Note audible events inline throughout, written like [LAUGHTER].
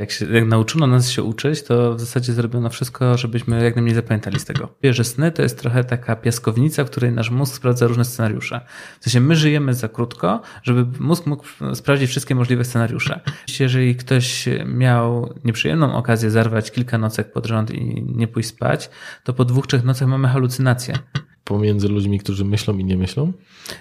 Jak, się, jak nauczono nas się uczyć, to w zasadzie zrobiono wszystko, żebyśmy jak najmniej zapamiętali z tego. Wie, że sny to jest trochę taka piaskownica, w której nasz mózg sprawdza różne scenariusze. W sensie my żyjemy za krótko, żeby mózg mógł sprawdzić wszystkie możliwe scenariusze. Jeżeli ktoś miał nieprzyjemną okazję zarwać kilka nocek pod rząd i nie pójść spać, to po dwóch, trzech nocach mamy halucynacje pomiędzy ludźmi, którzy myślą i nie myślą?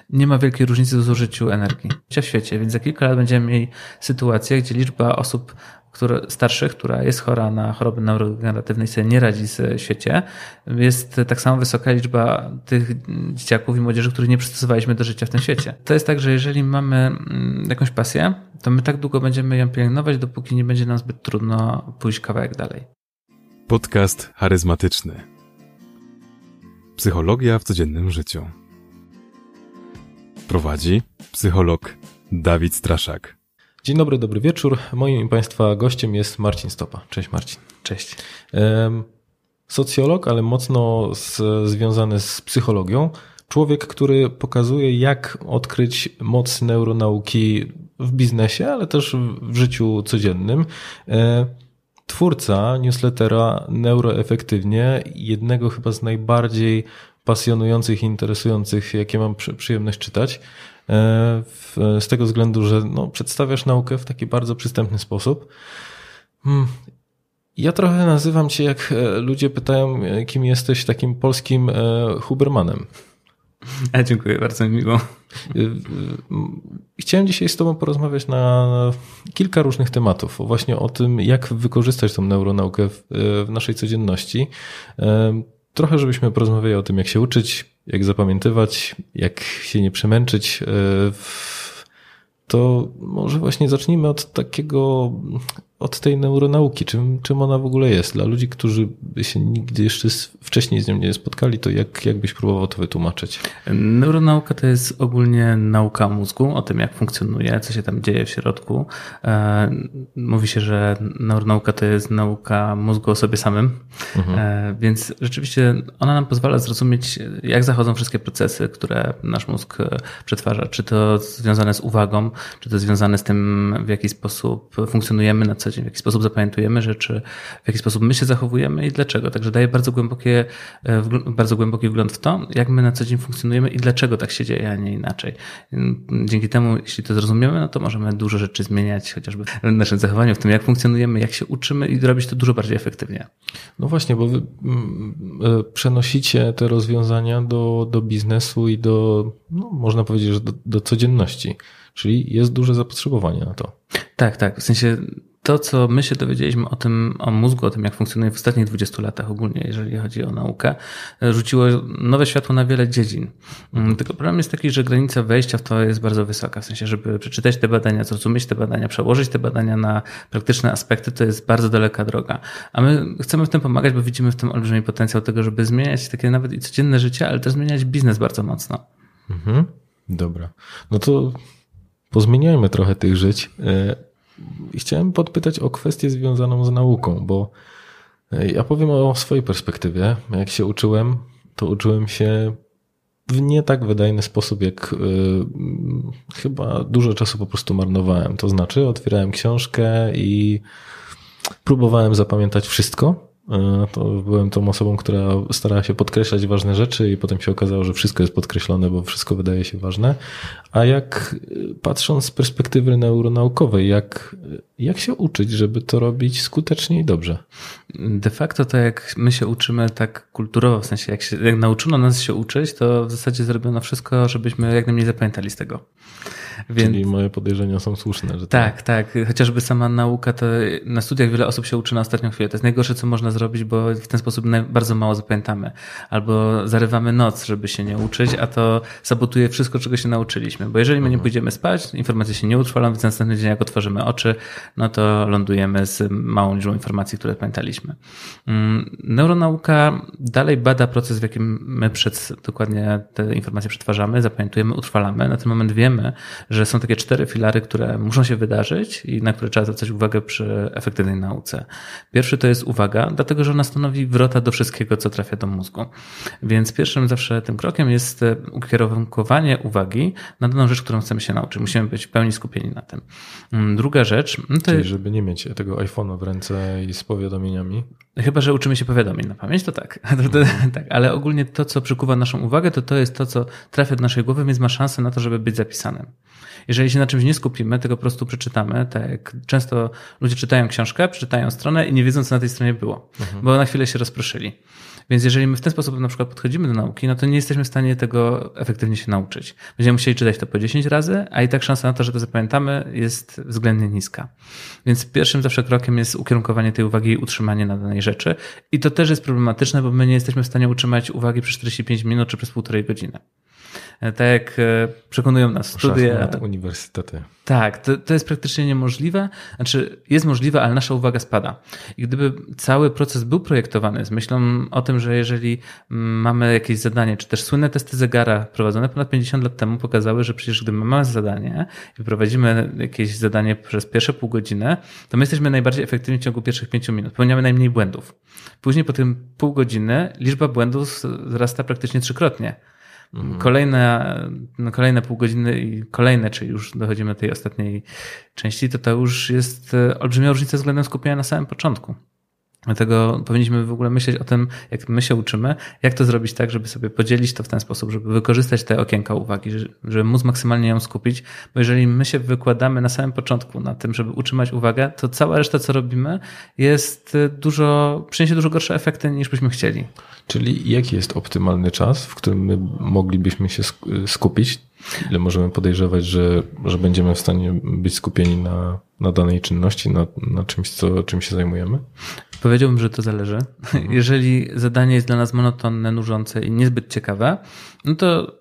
Nie ma wielkiej różnicy w zużyciu energii w świecie, więc za kilka lat będziemy mieli sytuację, gdzie liczba osób które, starszych, która jest chora na choroby neurodegeneratywne i sobie nie radzi w świecie, jest tak samo wysoka liczba tych dzieciaków i młodzieży, których nie przystosowaliśmy do życia w tym świecie. To jest tak, że jeżeli mamy mm, jakąś pasję, to my tak długo będziemy ją pielęgnować, dopóki nie będzie nam zbyt trudno pójść kawałek dalej. Podcast charyzmatyczny. Psychologia w codziennym życiu. Prowadzi psycholog Dawid Straszak. Dzień dobry, dobry wieczór. Moim i Państwa gościem jest Marcin Stopa. Cześć Marcin. Cześć. Socjolog, ale mocno z, związany z psychologią. Człowiek, który pokazuje, jak odkryć moc neuronauki w biznesie, ale też w życiu codziennym. Twórca newslettera Neuroefektywnie, jednego chyba z najbardziej pasjonujących i interesujących, jakie mam przyjemność czytać. E, z tego względu, że no, przedstawiasz naukę w taki bardzo przystępny sposób. Hmm. Ja trochę nazywam cię, jak e, ludzie pytają, e, kim jesteś, takim polskim Hubermanem. A, dziękuję, bardzo mi miło. Chciałem dzisiaj z Tobą porozmawiać na kilka różnych tematów. Właśnie o tym, jak wykorzystać tą neuronaukę w, w naszej codzienności. Trochę, żebyśmy porozmawiali o tym, jak się uczyć, jak zapamiętywać, jak się nie przemęczyć. E, to może właśnie zacznijmy od takiego od tej neuronauki, czym, czym ona w ogóle jest. Dla ludzi, którzy by się nigdy jeszcze wcześniej z nią nie spotkali, to jak, jak byś próbował to wytłumaczyć? Neuronauka to jest ogólnie nauka mózgu, o tym jak funkcjonuje, co się tam dzieje w środku. E, mówi się, że neuronauka to jest nauka mózgu o sobie samym, mhm. E, więc rzeczywiście ona nam pozwala zrozumieć, jak zachodzą wszystkie procesy, które nasz mózg przetwarza. Czy to związane z uwagą, czy to związane z tym, w jaki sposób funkcjonujemy na co w jaki sposób zapamiętujemy rzeczy, w jaki sposób my się zachowujemy i dlaczego. Także daje bardzo, głębokie, e, bardzo głęboki wgląd w to, jak my na co dzień funkcjonujemy i dlaczego tak się dzieje, a nie inaczej. Dzięki temu, jeśli to zrozumiemy, no to możemy dużo rzeczy zmieniać, chociażby w naszym zachowaniu, w tym jak funkcjonujemy, jak się uczymy i robić to dużo bardziej efektywnie. No właśnie, bo wy e, przenosicie te rozwiązania do, do biznesu i do, no, można powiedzieć, że do, do codzienności. Czyli jest duże zapotrzebowanie na to. Tak, tak. W sensie to, co my się dowiedzieliśmy o tym, o mózgu, o tym, jak funkcjonuje w ostatnich 20 latach ogólnie, jeżeli chodzi o naukę, rzuciło nowe światło na wiele dziedzin. Mm, tylko problem jest taki, że granica wejścia w to jest bardzo wysoka. W sensie, żeby przeczytać te badania, zrozumieć te badania, przełożyć te badania na praktyczne aspekty, to jest bardzo daleka droga. A my chcemy w tym pomagać, bo widzimy w tym olbrzymi potencjał tego, żeby zmieniać takie nawet i codzienne życie, ale też zmieniać biznes bardzo mocno. Mhm. Dobra. No to pozmieniajmy trochę tych żyć. E, chciałem podpytać o kwestię związaną z nauką, bo e, ja powiem o swojej perspektywie. Jak się uczyłem, to uczyłem się w nie tak wydajny sposób, jak yy, chyba dużo czasu po prostu marnowałem. To znaczy, otwierałem książkę i próbowałem zapamiętać wszystko, E, to byłem tą osobą, która starała się podkreślać ważne rzeczy i potem się okazało, że wszystko jest podkreślone, bo wszystko wydaje się ważne. A jak e, patrząc z perspektywy neuronaukowej, jak, jak się uczyć, żeby to robić skutecznie i dobrze? De facto to jak my się uczymy tak kulturowo, w sensie jak, się, jak nauczono nas się uczyć, to w zasadzie zrobiono wszystko, żebyśmy jak najmniej zapamiętali z tego. Więc... Czyli moje podejrzenia są słuszne. Że tak, tak. Chociażby sama nauka, to na studiach wiele osób się uczy na ostatnią chwilę. To jest najgorsze, co można zrobić, bo w ten sposób bardzo mało zapamiętamy. Albo zarywamy noc, żeby się nie uczyć, a to sabotuje wszystko, czego się nauczyliśmy. Bo jeżeli my nie mhm. pójdziemy spać, informacje się nie utrwalą, więc następny dzień, jak otworzymy oczy, no to lądujemy z małą liczbą informacji, które pamiętaliśmy. Mm, neuronauka dalej bada proces, w jakim my przed, dokładnie te informacje przetwarzamy, zapamiętujemy, utrwalamy. Na ten moment wiemy, że są takie cztery filary, które muszą się wydarzyć i na które trzeba zwracać uwagę przy efektywnej nauce. Pierwszy to jest uwaga, dlatego że ona stanowi wrota do wszystkiego, co trafia do mózgu. Więc pierwszym zawsze tym krokiem jest e, ukierunkowanie uwagi na daną rzecz, którą chcemy się nauczyć. Musimy być w pełni skupieni na tym. Mm, druga rzecz. No to Czyli żeby nie mieć tego iPhone'a w ręce i z powiadomieniami. Chyba, że uczymy się powiadomień na pamięć, to tak. [LAUGHS] To, to, tak. Ale ogólnie to, co przykuwa naszą uwagę, to to jest to, co trafia do naszej głowy, więc ma szansę na to, żeby być zapisanym. Jeżeli się na czymś nie skupimy, tylko po prostu przeczytamy, tak jak często ludzie czytają książkę, przeczytają stronę i nie wiedzą, co na tej stronie było, mhm. bo na chwilę się rozproszyli. Więc jeżeli my w ten sposób na przykład podchodzimy do nauki, no to nie jesteśmy w stanie tego efektywnie się nauczyć. Będziemy musieli czytać to po 10 razy, a i tak szansa na to, że to zapamiętamy jest względnie niska. Więc pierwszym zawsze krokiem jest ukierunkowanie tej uwagi i utrzymanie na danej rzeczy. I to też jest problematyczne, bo my nie jesteśmy w stanie utrzymać uwagi przez 45 minut czy przez półtorej godziny. E, tak jak e, przekonują nas studie. uniwersytety. Tak, to, to jest praktycznie niemożliwe. Znaczy, jest możliwe, ale nasza uwaga spada. I gdyby cały proces był projektowany z myślą o tym, że jeżeli mm, mamy jakieś zadanie, czy też słynne testy zegara prowadzone ponad 50 lat temu pokazały, że przecież gdy mamy zadanie i prowadzimy jakieś zadanie przez pierwsze pół godziny, to my jesteśmy najbardziej efektywni w ciągu pierwszych pięciu minut. Popełniamy najmniej błędów. Później po tym pół godziny liczba błędów wzrasta praktycznie trzykrotnie. Mhm. Kolejne, no kolejne pół godziny i kolejne, czyli już dochodzimy do tej ostatniej części, to to już jest e, olbrzymia różnica względem skupienia na samym początku. Dlatego powinniśmy w ogóle myśleć o tym, jak my się uczymy, jak to zrobić tak, żeby sobie podzielić to w ten sposób, żeby wykorzystać te okienka uwagi, żeby móc maksymalnie ją skupić, bo jeżeli my się wykładamy na samym początku na tym, żeby utrzymać uwagę, to cała reszta, co robimy, jest dużo, przyniesie dużo gorsze efekty niż byśmy chcieli. Czyli jaki jest optymalny czas, w którym my moglibyśmy się skupić? Ile możemy podejrzewać, że, że będziemy w stanie być skupieni na, na danej czynności, na, na czymś, co, czym się zajmujemy? Powiedziałbym, że to zależy. Mhm. Jeżeli zadanie jest dla nas monotonne, nużące i niezbyt ciekawe, no to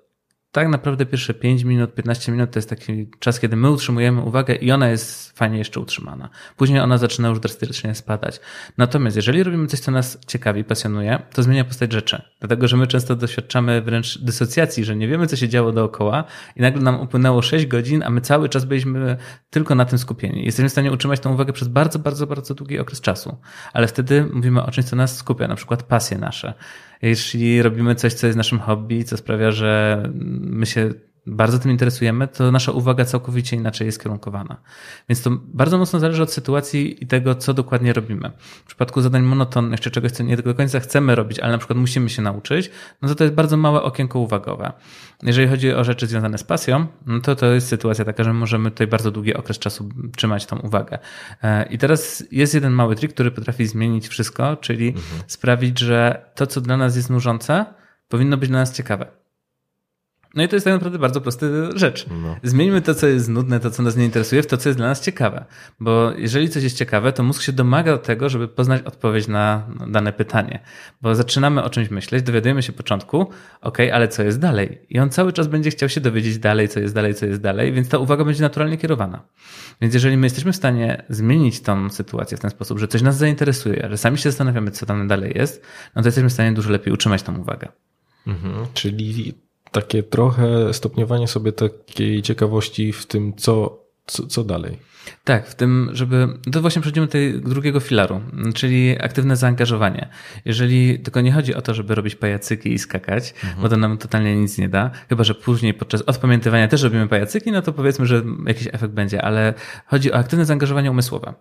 tak naprawdę pierwsze 5 minut, 15 minut to jest taki czas, kiedy my utrzymujemy uwagę i ona jest fajnie jeszcze utrzymana. Później ona zaczyna już drastycznie spadać. Natomiast jeżeli robimy coś, co nas ciekawi, pasjonuje, to zmienia postać rzeczy. Dlatego, że my często doświadczamy wręcz dysocjacji, że nie wiemy, co się działo dookoła i nagle nam upłynęło 6 godzin, a my cały czas byliśmy tylko na tym skupieni. Jesteśmy w stanie utrzymać tą uwagę przez bardzo, bardzo, bardzo długi okres czasu. Ale wtedy mówimy o czymś, co nas skupia, na przykład pasje nasze jeśli robimy coś, co jest naszym hobby, co sprawia, że my się bardzo tym interesujemy, to nasza uwaga całkowicie inaczej jest kierunkowana. Więc to bardzo mocno zależy od sytuacji i tego, co dokładnie robimy. W przypadku zadań monotonnych, czy czegoś, co nie do końca chcemy robić, ale na przykład musimy się nauczyć, no to to jest bardzo małe okienko uwagowe. Jeżeli chodzi o rzeczy związane z pasją, no to to jest sytuacja taka, że możemy tutaj bardzo długi okres czasu trzymać tą uwagę. E, I teraz jest jeden mały trik, który potrafi zmienić wszystko, czyli mhm. sprawić, że to, co dla nas jest nużące, powinno być dla nas ciekawe. No i to jest tak naprawdę bardzo prosta rzecz. No. Zmieńmy to, co jest nudne, to, co nas nie interesuje, w to, co jest dla nas ciekawe. Bo jeżeli coś jest ciekawe, to mózg się domaga tego, żeby poznać odpowiedź na dane pytanie. Bo zaczynamy o czymś myśleć, dowiadujemy się początku, ok, ale co jest dalej? I on cały czas będzie chciał się dowiedzieć dalej, co jest dalej, co jest dalej, więc ta uwaga będzie naturalnie kierowana. Więc jeżeli my jesteśmy w stanie zmienić tą sytuację w ten sposób, że coś nas zainteresuje, że sami się zastanawiamy, co tam dalej jest, no to jesteśmy w stanie dużo lepiej utrzymać tą uwagę. Mhm, czyli takie trochę stopniowanie sobie takiej ciekawości w tym, co, co, co dalej. Tak, w tym, żeby. To właśnie przejdziemy do tej drugiego filaru, czyli aktywne zaangażowanie. Jeżeli tylko nie chodzi o to, żeby robić pajacyki i skakać, mhm. bo to nam totalnie nic nie da, chyba że później podczas odpamiętywania też robimy pajacyki, no to powiedzmy, że jakiś efekt będzie, ale chodzi o aktywne zaangażowanie umysłowe.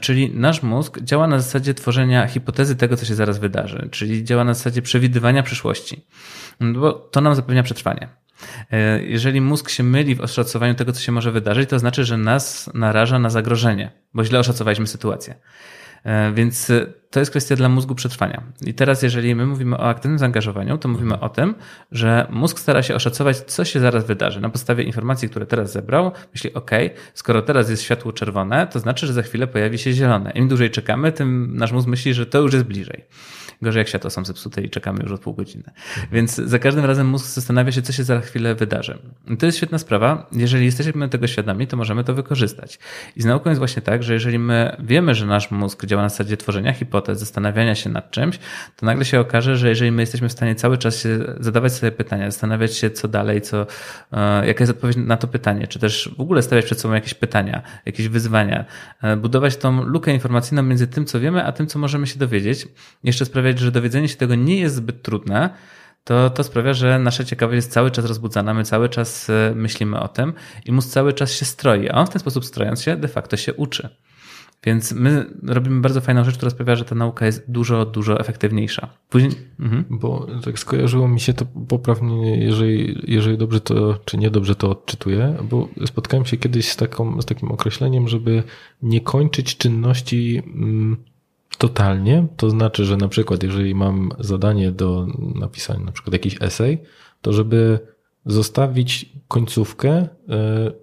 Czyli nasz mózg działa na zasadzie tworzenia hipotezy tego, co się zaraz wydarzy, czyli działa na zasadzie przewidywania przyszłości, bo to nam zapewnia przetrwanie. E, jeżeli mózg się myli w oszacowaniu tego, co się może wydarzyć, to znaczy, że nas naraża na zagrożenie, bo źle oszacowaliśmy sytuację. E, więc to jest kwestia dla mózgu przetrwania. I teraz, jeżeli my mówimy o aktywnym zaangażowaniu, to mówimy o tym, że mózg stara się oszacować, co się zaraz wydarzy. Na podstawie informacji, które teraz zebrał, myśli, OK, skoro teraz jest światło czerwone, to znaczy, że za chwilę pojawi się zielone. Im dłużej czekamy, tym nasz mózg myśli, że to już jest bliżej. Gorzej jak światła są zepsute i czekamy już od pół godziny. Więc za każdym razem mózg zastanawia się, co się za chwilę wydarzy. I to jest świetna sprawa. Jeżeli jesteśmy tego świadomi, to możemy to wykorzystać. I z nauką jest właśnie tak, że jeżeli my wiemy, że nasz mózg działa na zasadzie tworzenia hipotez, zastanawiania się nad czymś, to nagle się okaże, że jeżeli my jesteśmy w stanie cały czas się zadawać sobie pytania, zastanawiać się co dalej, co, e, jaka jest odpowiedź na to pytanie, czy też w ogóle stawiać przed sobą jakieś pytania, jakieś wyzwania, e, budować tą lukę informacyjną między tym, co wiemy, a tym, co możemy się dowiedzieć, jeszcze sprawiać, że dowiedzenie się tego nie jest zbyt trudne, to, to sprawia, że nasza ciekawość jest cały czas rozbudzana, my cały czas e, myślimy o tym i mózg cały czas się stroi, a on w ten sposób strojąc się de facto się uczy. Więc my robimy bardzo fajną rzecz, która sprawia, że ta nauka jest dużo, dużo efektywniejsza. Później... Mhm. Bo tak skojarzyło mi się to poprawnie, jeżeli, jeżeli dobrze to, czy niedobrze to odczytuję, bo spotkałem się kiedyś z, taką, z takim określeniem, żeby nie kończyć czynności mm, totalnie. To znaczy, że na przykład, jeżeli mam zadanie do napisania na przykład jakiś esej, to żeby zostawić końcówkę e,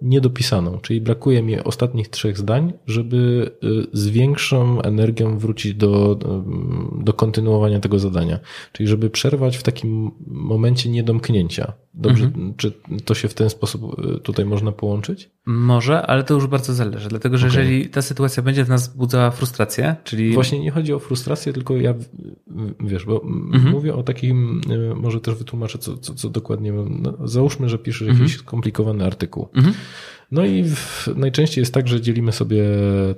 niedopisaną, czyli brakuje mi ostatnich trzech zdań, żeby e, z większą energią wrócić do, e, do kontynuowania tego zadania. Czyli żeby przerwać w takim momencie niedomknięcia. Dobrze, mhm. czy to się w ten sposób tutaj można połączyć? Może, ale to już bardzo zależy, dlatego że okay. jeżeli ta sytuacja będzie w nas budzała frustrację, czyli... Właśnie nie chodzi o frustrację, tylko ja, wiesz, bo mhm. mówię o takim, może też wytłumaczę, co, co, co dokładnie, no, załóżmy, że piszesz mhm. jakiś skomplikowany artykuł. Mhm. No i w, najczęściej jest tak, że dzielimy sobie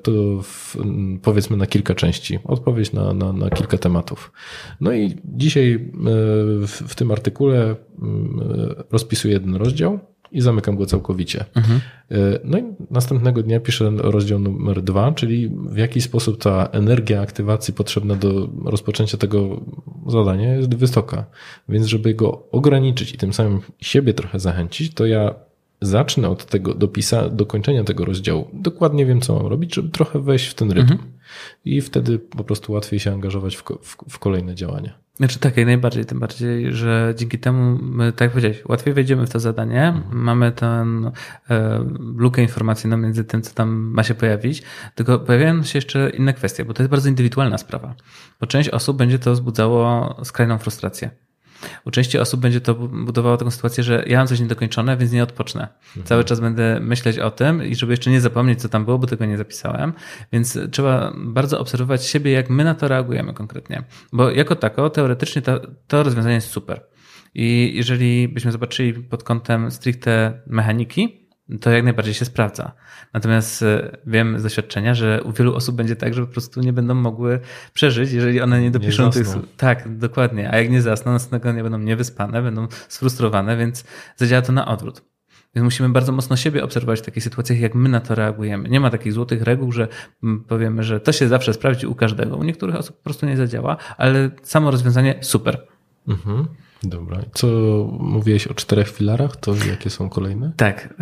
to w, powiedzmy na kilka części, odpowiedź na, na, na kilka tematów. No i dzisiaj e, w, w tym artykule rozpisuję jeden rozdział, i zamykam go całkowicie. Mhm. E, no i następnego dnia piszę rozdział numer dwa, czyli w jaki sposób ta energia aktywacji potrzebna do rozpoczęcia tego zadania jest wysoka. Więc żeby go ograniczyć i tym samym siebie trochę zachęcić, to ja zacznę od tego dopisa, dokończenia tego rozdziału. Dokładnie wiem, co mam robić, żeby trochę wejść w ten rytm. Mhm. I wtedy po prostu łatwiej się angażować w, w, w kolejne działania. Znaczy tak, jak najbardziej, tym bardziej, że dzięki temu, my, tak jak powiedziałeś, łatwiej wejdziemy w to zadanie, mhm. mamy tę e, lukę informacyjną między tym, co tam ma się pojawić, tylko pojawiają się jeszcze inne kwestie, bo to jest bardzo indywidualna sprawa, bo część osób będzie to wzbudzało skrajną frustrację. U części osób będzie to budowało taką sytuację, że ja mam coś niedokończone, więc nie odpocznę. Mhm. Cały czas będę myśleć o tym i żeby jeszcze nie zapomnieć, co tam było, bo tego nie zapisałem. Więc trzeba bardzo obserwować siebie, jak my na to reagujemy konkretnie. Bo jako tako, teoretycznie to, to rozwiązanie jest super. I jeżeli byśmy zobaczyli pod kątem stricte mechaniki, to jak najbardziej się sprawdza. Natomiast e, wiem z doświadczenia, że u wielu osób będzie tak, że po prostu nie będą mogły przeżyć, jeżeli one nie dopiszą nie tych słów. Tak, dokładnie. A jak nie zasną, następnego dnia będą niewyspane, będą sfrustrowane, więc zadziała to na odwrót. Więc musimy bardzo mocno siebie obserwować w takich sytuacjach, jak my na to reagujemy. Nie ma takich złotych reguł, że powiemy, że to się zawsze sprawdzi u każdego. U niektórych osób po prostu nie zadziała, ale samo rozwiązanie super. Mhm. Dobra. Co mówiłeś o czterech filarach, to jakie są kolejne? Tak.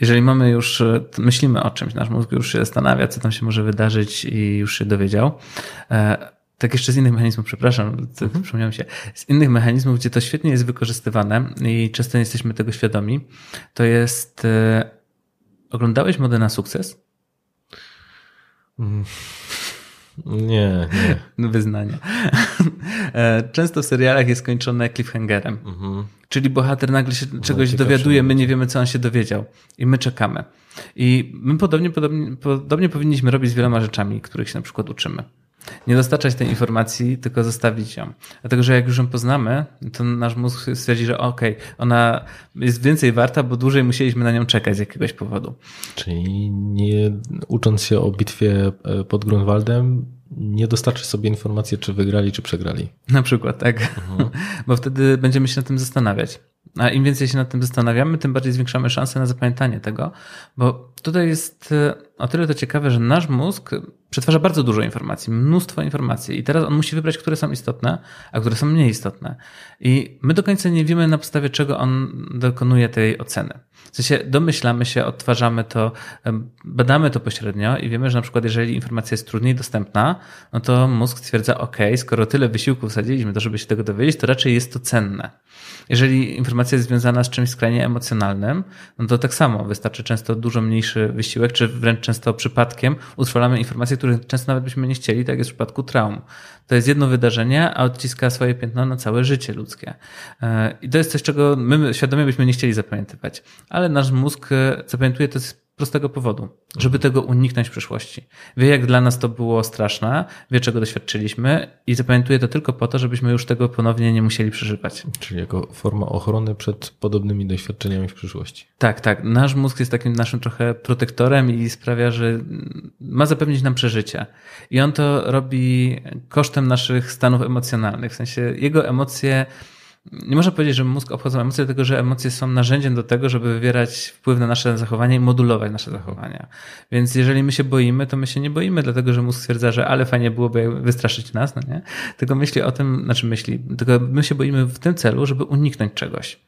Jeżeli mamy już, e, myślimy o czymś, nasz mózg już się zastanawia, co tam się może wydarzyć i już się dowiedział. E, tak jeszcze z innych mechanizmów, przepraszam, mhm. przypomniałem się, z innych mechanizmów, gdzie to świetnie jest wykorzystywane i często nie jesteśmy tego świadomi, to jest, e, oglądałeś modę na sukces? Mm. Nie, nie. [LAUGHS] No, wyznanie. [LAUGHS] E, często w serialach jest skończone cliffhangerem. Mhm. Czyli bohater nagle się no, czegoś dowiaduje, my nie wiemy, co on się dowiedział. I my czekamy. I my podobnie, podobnie, podobnie powinniśmy robić z wieloma rzeczami, których się na przykład uczymy. Nie dostarczać tej informacji, tylko zostawić ją. Dlatego, że jak już ją poznamy, to nasz mózg stwierdzi, że okej, okay, ona jest więcej warta, bo dłużej musieliśmy na nią czekać z jakiegoś powodu. Czyli nie ucząc się o bitwie e, pod Grunwaldem, nie dostarczy sobie informacji, czy wygrali, czy przegrali. Na przykład, tak. Mhm. [LAUGHS] Bo wtedy będziemy się nad tym zastanawiać. A im więcej się nad tym zastanawiamy, tym bardziej zwiększamy szanse na zapamiętanie tego, bo tutaj jest e, o tyle to ciekawe, że nasz mózg przetwarza bardzo dużo informacji, mnóstwo informacji i teraz on musi wybrać, które są istotne, a które są mniej istotne. I my do końca nie wiemy, na podstawie czego on dokonuje tej oceny. W sensie domyślamy się, odtwarzamy to, badamy to pośrednio i wiemy, że na przykład jeżeli informacja jest trudniej dostępna, no to mózg stwierdza, ok, skoro tyle wysiłku wsadziliśmy to, żeby się tego dowiedzieć, to raczej jest to cenne. Jeżeli informacja jest związana z czymś skrajnie emocjonalnym, no to tak samo wystarczy często dużo mniejszy wysiłek, czy wręcz często przypadkiem utrwalamy informacje, których często nawet byśmy nie chcieli, tak jest w przypadku traum. To jest jedno wydarzenie, a odciska swoje piętno na całe życie ludzkie. E, I to jest coś, czego my świadomie byśmy nie chcieli zapamiętywać. Ale nasz mózg e, zapamiętuje to prostego powodu, żeby tego uniknąć w przyszłości. Wie, jak dla nas to było straszne, wie, czego doświadczyliśmy i zapamiętuje to tylko po to, żebyśmy już tego ponownie nie musieli przeżywać. Czyli jako forma ochrony przed podobnymi doświadczeniami w przyszłości. Tak, tak. Nasz mózg jest takim naszym trochę protektorem i sprawia, że ma zapewnić nam przeżycie. I on to robi kosztem naszych stanów emocjonalnych. W sensie jego emocje nie można powiedzieć, że mózg obchodzą emocje, dlatego że emocje są narzędziem do tego, żeby wywierać wpływ na nasze zachowanie i modulować nasze zachowania. Więc jeżeli my się boimy, to my się nie boimy, dlatego że mózg stwierdza, że ale fajnie byłoby wystraszyć nas, no nie? Tylko myśli o tym, znaczy myśli, tylko my się boimy w tym celu, żeby uniknąć czegoś.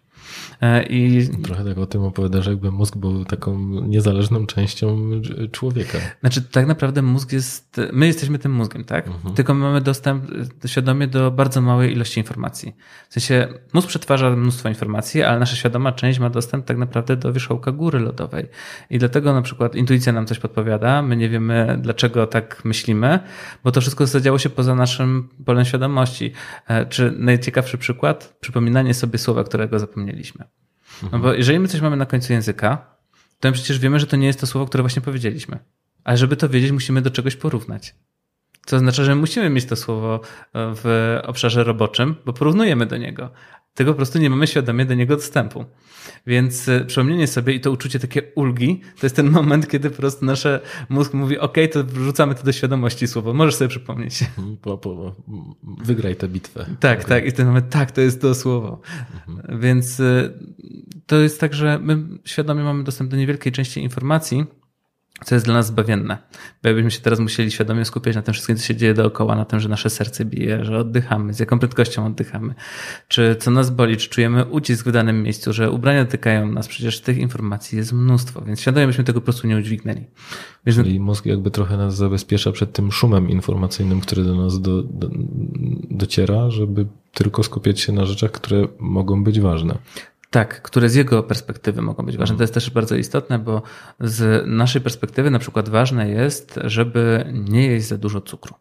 E, I... Trochę tak o tym opowiadasz, jakby mózg był taką niezależną częścią człowieka. Znaczy, tak naprawdę mózg jest, my jesteśmy tym mózgiem, tak? Mhm. Tylko my mamy dostęp świadomie do bardzo małej ilości informacji. W sensie, mózg przetwarza mnóstwo informacji, ale nasza świadoma część ma dostęp tak naprawdę do wierzchołka góry lodowej. I dlatego na przykład intuicja nam coś podpowiada, my nie wiemy dlaczego tak myślimy, bo to wszystko zadziało się poza naszym polem świadomości. E, czy najciekawszy przykład? Przypominanie sobie słowa, którego zapomnieliśmy. No bo jeżeli my coś mamy na końcu języka, to przecież wiemy, że to nie jest to słowo, które właśnie powiedzieliśmy. Ale żeby to wiedzieć, musimy do czegoś porównać. To oznacza, że musimy mieć to słowo e, w obszarze roboczym, bo porównujemy do niego. Tego po prostu nie mamy świadomie do niego dostępu. Więc e, przypomnienie sobie i to uczucie takie ulgi, to jest ten moment, kiedy po prostu nasz mózg mówi, ok, to wrzucamy to do świadomości słowo, możesz sobie przypomnieć. Po, po, wygraj tę bitwę. Tak, okay. tak. I ten moment, tak, to jest to słowo. Mhm. Więc e, to jest tak, że my świadomie mamy dostęp do niewielkiej części informacji, co jest dla nas zbawienne. Bo jakbyśmy się teraz musieli świadomie skupiać na tym wszystkim, co się dzieje dookoła, na tym, że nasze serce bije, że oddychamy, z jaką prędkością oddychamy, czy co nas boli, czy czujemy ucisk w danym miejscu, że ubrania dotykają nas, przecież tych informacji jest mnóstwo, więc świadomie byśmy tego po prostu nie udźwignęli. Więc... Czyli mózg jakby trochę nas zabezpiecza przed tym szumem informacyjnym, który do nas do, do, dociera, żeby tylko skupiać się na rzeczach, które mogą być ważne. Tak, które z jego perspektywy mogą być ważne. To jest też bardzo istotne, bo z naszej perspektywy na przykład ważne jest, żeby nie jeść za dużo cukru.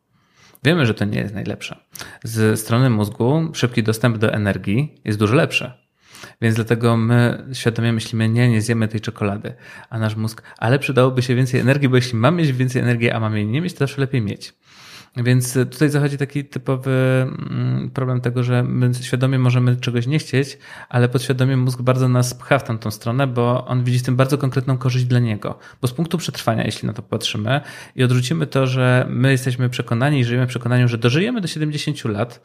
Wiemy, że to nie jest najlepsze. Z strony mózgu szybki dostęp do energii jest dużo lepszy. Więc dlatego my świadomie myślimy, nie, nie zjemy tej czekolady, a nasz mózg, ale przydałoby się więcej energii, bo jeśli mamy mieć więcej energii, a mamy jej nie mieć, to zawsze lepiej mieć. Więc tutaj zachodzi taki typowy mm, problem tego, że my świadomie możemy czegoś nie chcieć, ale podświadomie mózg bardzo nas pcha w tamtą stronę, bo on widzi w tym bardzo konkretną korzyść dla niego. Bo z punktu przetrwania, jeśli na to patrzymy i odrzucimy to, że my jesteśmy przekonani i żyjemy przekonaniu, że dożyjemy do 70 lat,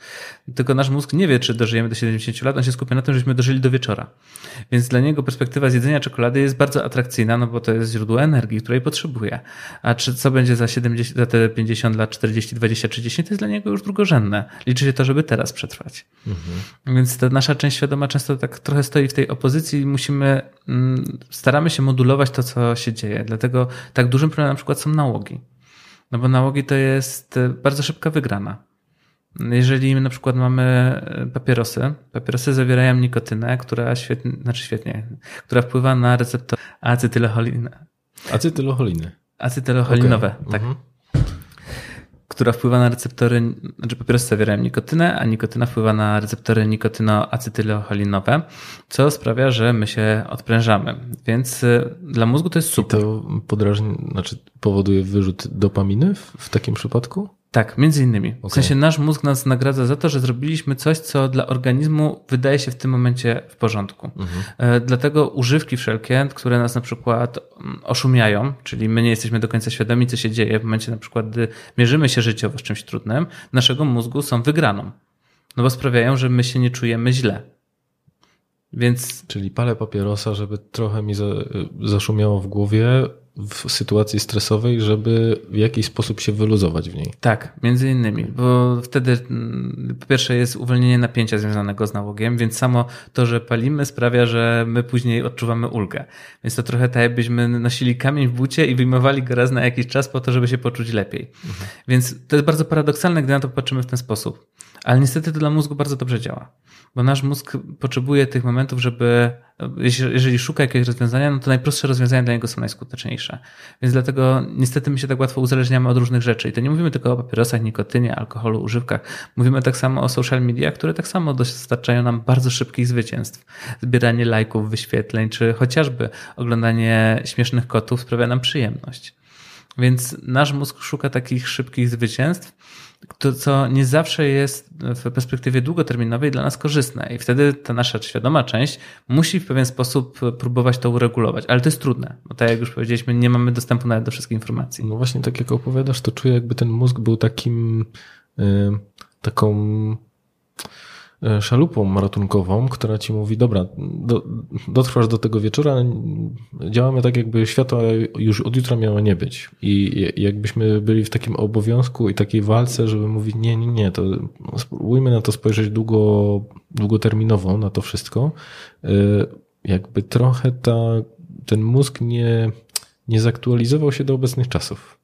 tylko nasz mózg nie wie, czy dożyjemy do 70 lat, on się skupia na tym, żebyśmy dożyli do wieczora. Więc dla niego perspektywa zjedzenia czekolady jest bardzo atrakcyjna, no bo to jest źródło energii, której potrzebuje. A czy co będzie za 70, za te 50 lat, 40 20, 30, to jest dla niego już drugorzędne. Liczy się to, żeby teraz przetrwać. Mhm. Więc ta nasza część świadoma często tak trochę stoi w tej opozycji i musimy, mm, staramy się modulować to, co się dzieje. Dlatego tak dużym problemem na przykład są nałogi. No bo nałogi to jest e, bardzo szybka wygrana. Jeżeli na przykład mamy e, papierosy, papierosy zawierają nikotynę, która świetnie, znaczy świetnie, która wpływa na receptor acetylocholiny. Acetylocholiny. Acetylocholinowe, okay. tak. Mhm która wpływa na receptory, znaczy papierosy zawierają nikotynę, a nikotyna wpływa na receptory nikotynoacetylocholinowe, co sprawia, że my się odprężamy. Więc y, dla mózgu to jest super. I to podrażni, znaczy powoduje wyrzut dopaminy w, w takim przypadku? Tak, między innymi. W sensie nasz mózg nas nagradza za to, że zrobiliśmy coś, co dla organizmu wydaje się w tym momencie w porządku. Mhm. E, dlatego używki wszelkie, które nas na przykład mm, oszumiają, czyli my nie jesteśmy do końca świadomi, co się dzieje w momencie na przykład, gdy mierzymy się życiowo z czymś trudnym, naszego mózgu są wygraną. No bo sprawiają, że my się nie czujemy źle. Więc... Czyli palę papierosa, żeby trochę mi zaszumiało w głowie, w sytuacji stresowej, żeby w jakiś sposób się wyluzować w niej. Tak, między innymi, bo wtedy mm, po pierwsze jest uwolnienie napięcia związanego z nałogiem, więc samo to, że palimy sprawia, że my później odczuwamy ulgę. Więc to trochę tak jakbyśmy nosili kamień w bucie i wyjmowali go raz na jakiś czas po to, żeby się poczuć lepiej. Mhm. Więc to jest bardzo paradoksalne, gdy na to patrzymy w ten sposób. Ale niestety to dla mózgu bardzo dobrze działa bo nasz mózg potrzebuje tych momentów, żeby, jeżeli szuka jakiegoś rozwiązania, no to najprostsze rozwiązania dla niego są najskuteczniejsze. Więc dlatego niestety my się tak łatwo uzależniamy od różnych rzeczy. I to nie mówimy tylko o papierosach, nikotynie, alkoholu, używkach. Mówimy tak samo o social media, które tak samo dostarczają nam bardzo szybkich zwycięstw. Zbieranie lajków, wyświetleń, czy chociażby oglądanie śmiesznych kotów sprawia nam przyjemność. Więc nasz mózg szuka takich szybkich zwycięstw, to, co nie zawsze jest w perspektywie długoterminowej dla nas korzystne. I wtedy ta nasza świadoma część musi w pewien sposób próbować to uregulować. Ale to jest trudne, bo tak jak już powiedzieliśmy, nie mamy dostępu nawet do wszystkich informacji. No właśnie, tak jak opowiadasz, to czuję, jakby ten mózg był takim, yy, taką szalupą ratunkową, która ci mówi, dobra, do, dotrwasz do tego wieczora, działamy tak, jakby światła już od jutra miało nie być. I jakbyśmy byli w takim obowiązku i takiej walce, żeby mówić, nie, nie, nie, to spróbujmy na to spojrzeć długo, długoterminowo, na to wszystko. E, jakby trochę ta, ten mózg nie, nie zaktualizował się do obecnych czasów.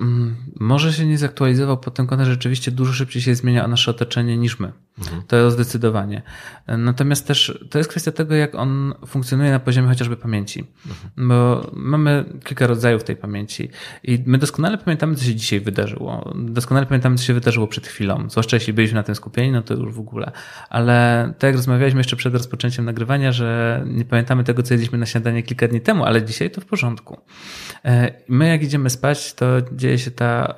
Mm, może się nie zaktualizował pod tym kątem, rzeczywiście dużo szybciej się zmienia nasze otoczenie niż my. Mhm. To zdecydowanie. Natomiast też to jest kwestia tego, jak on funkcjonuje na poziomie chociażby pamięci. Mhm. Bo mamy kilka rodzajów tej pamięci i my doskonale pamiętamy, co się dzisiaj wydarzyło. Doskonale pamiętamy, co się wydarzyło przed chwilą. Zwłaszcza jeśli byliśmy na tym skupieni, no to już w ogóle. Ale tak jak rozmawialiśmy jeszcze przed rozpoczęciem nagrywania, że nie pamiętamy tego, co jedliśmy na śniadanie kilka dni temu, ale dzisiaj to w porządku. E, my jak idziemy spać, to dzieje się ta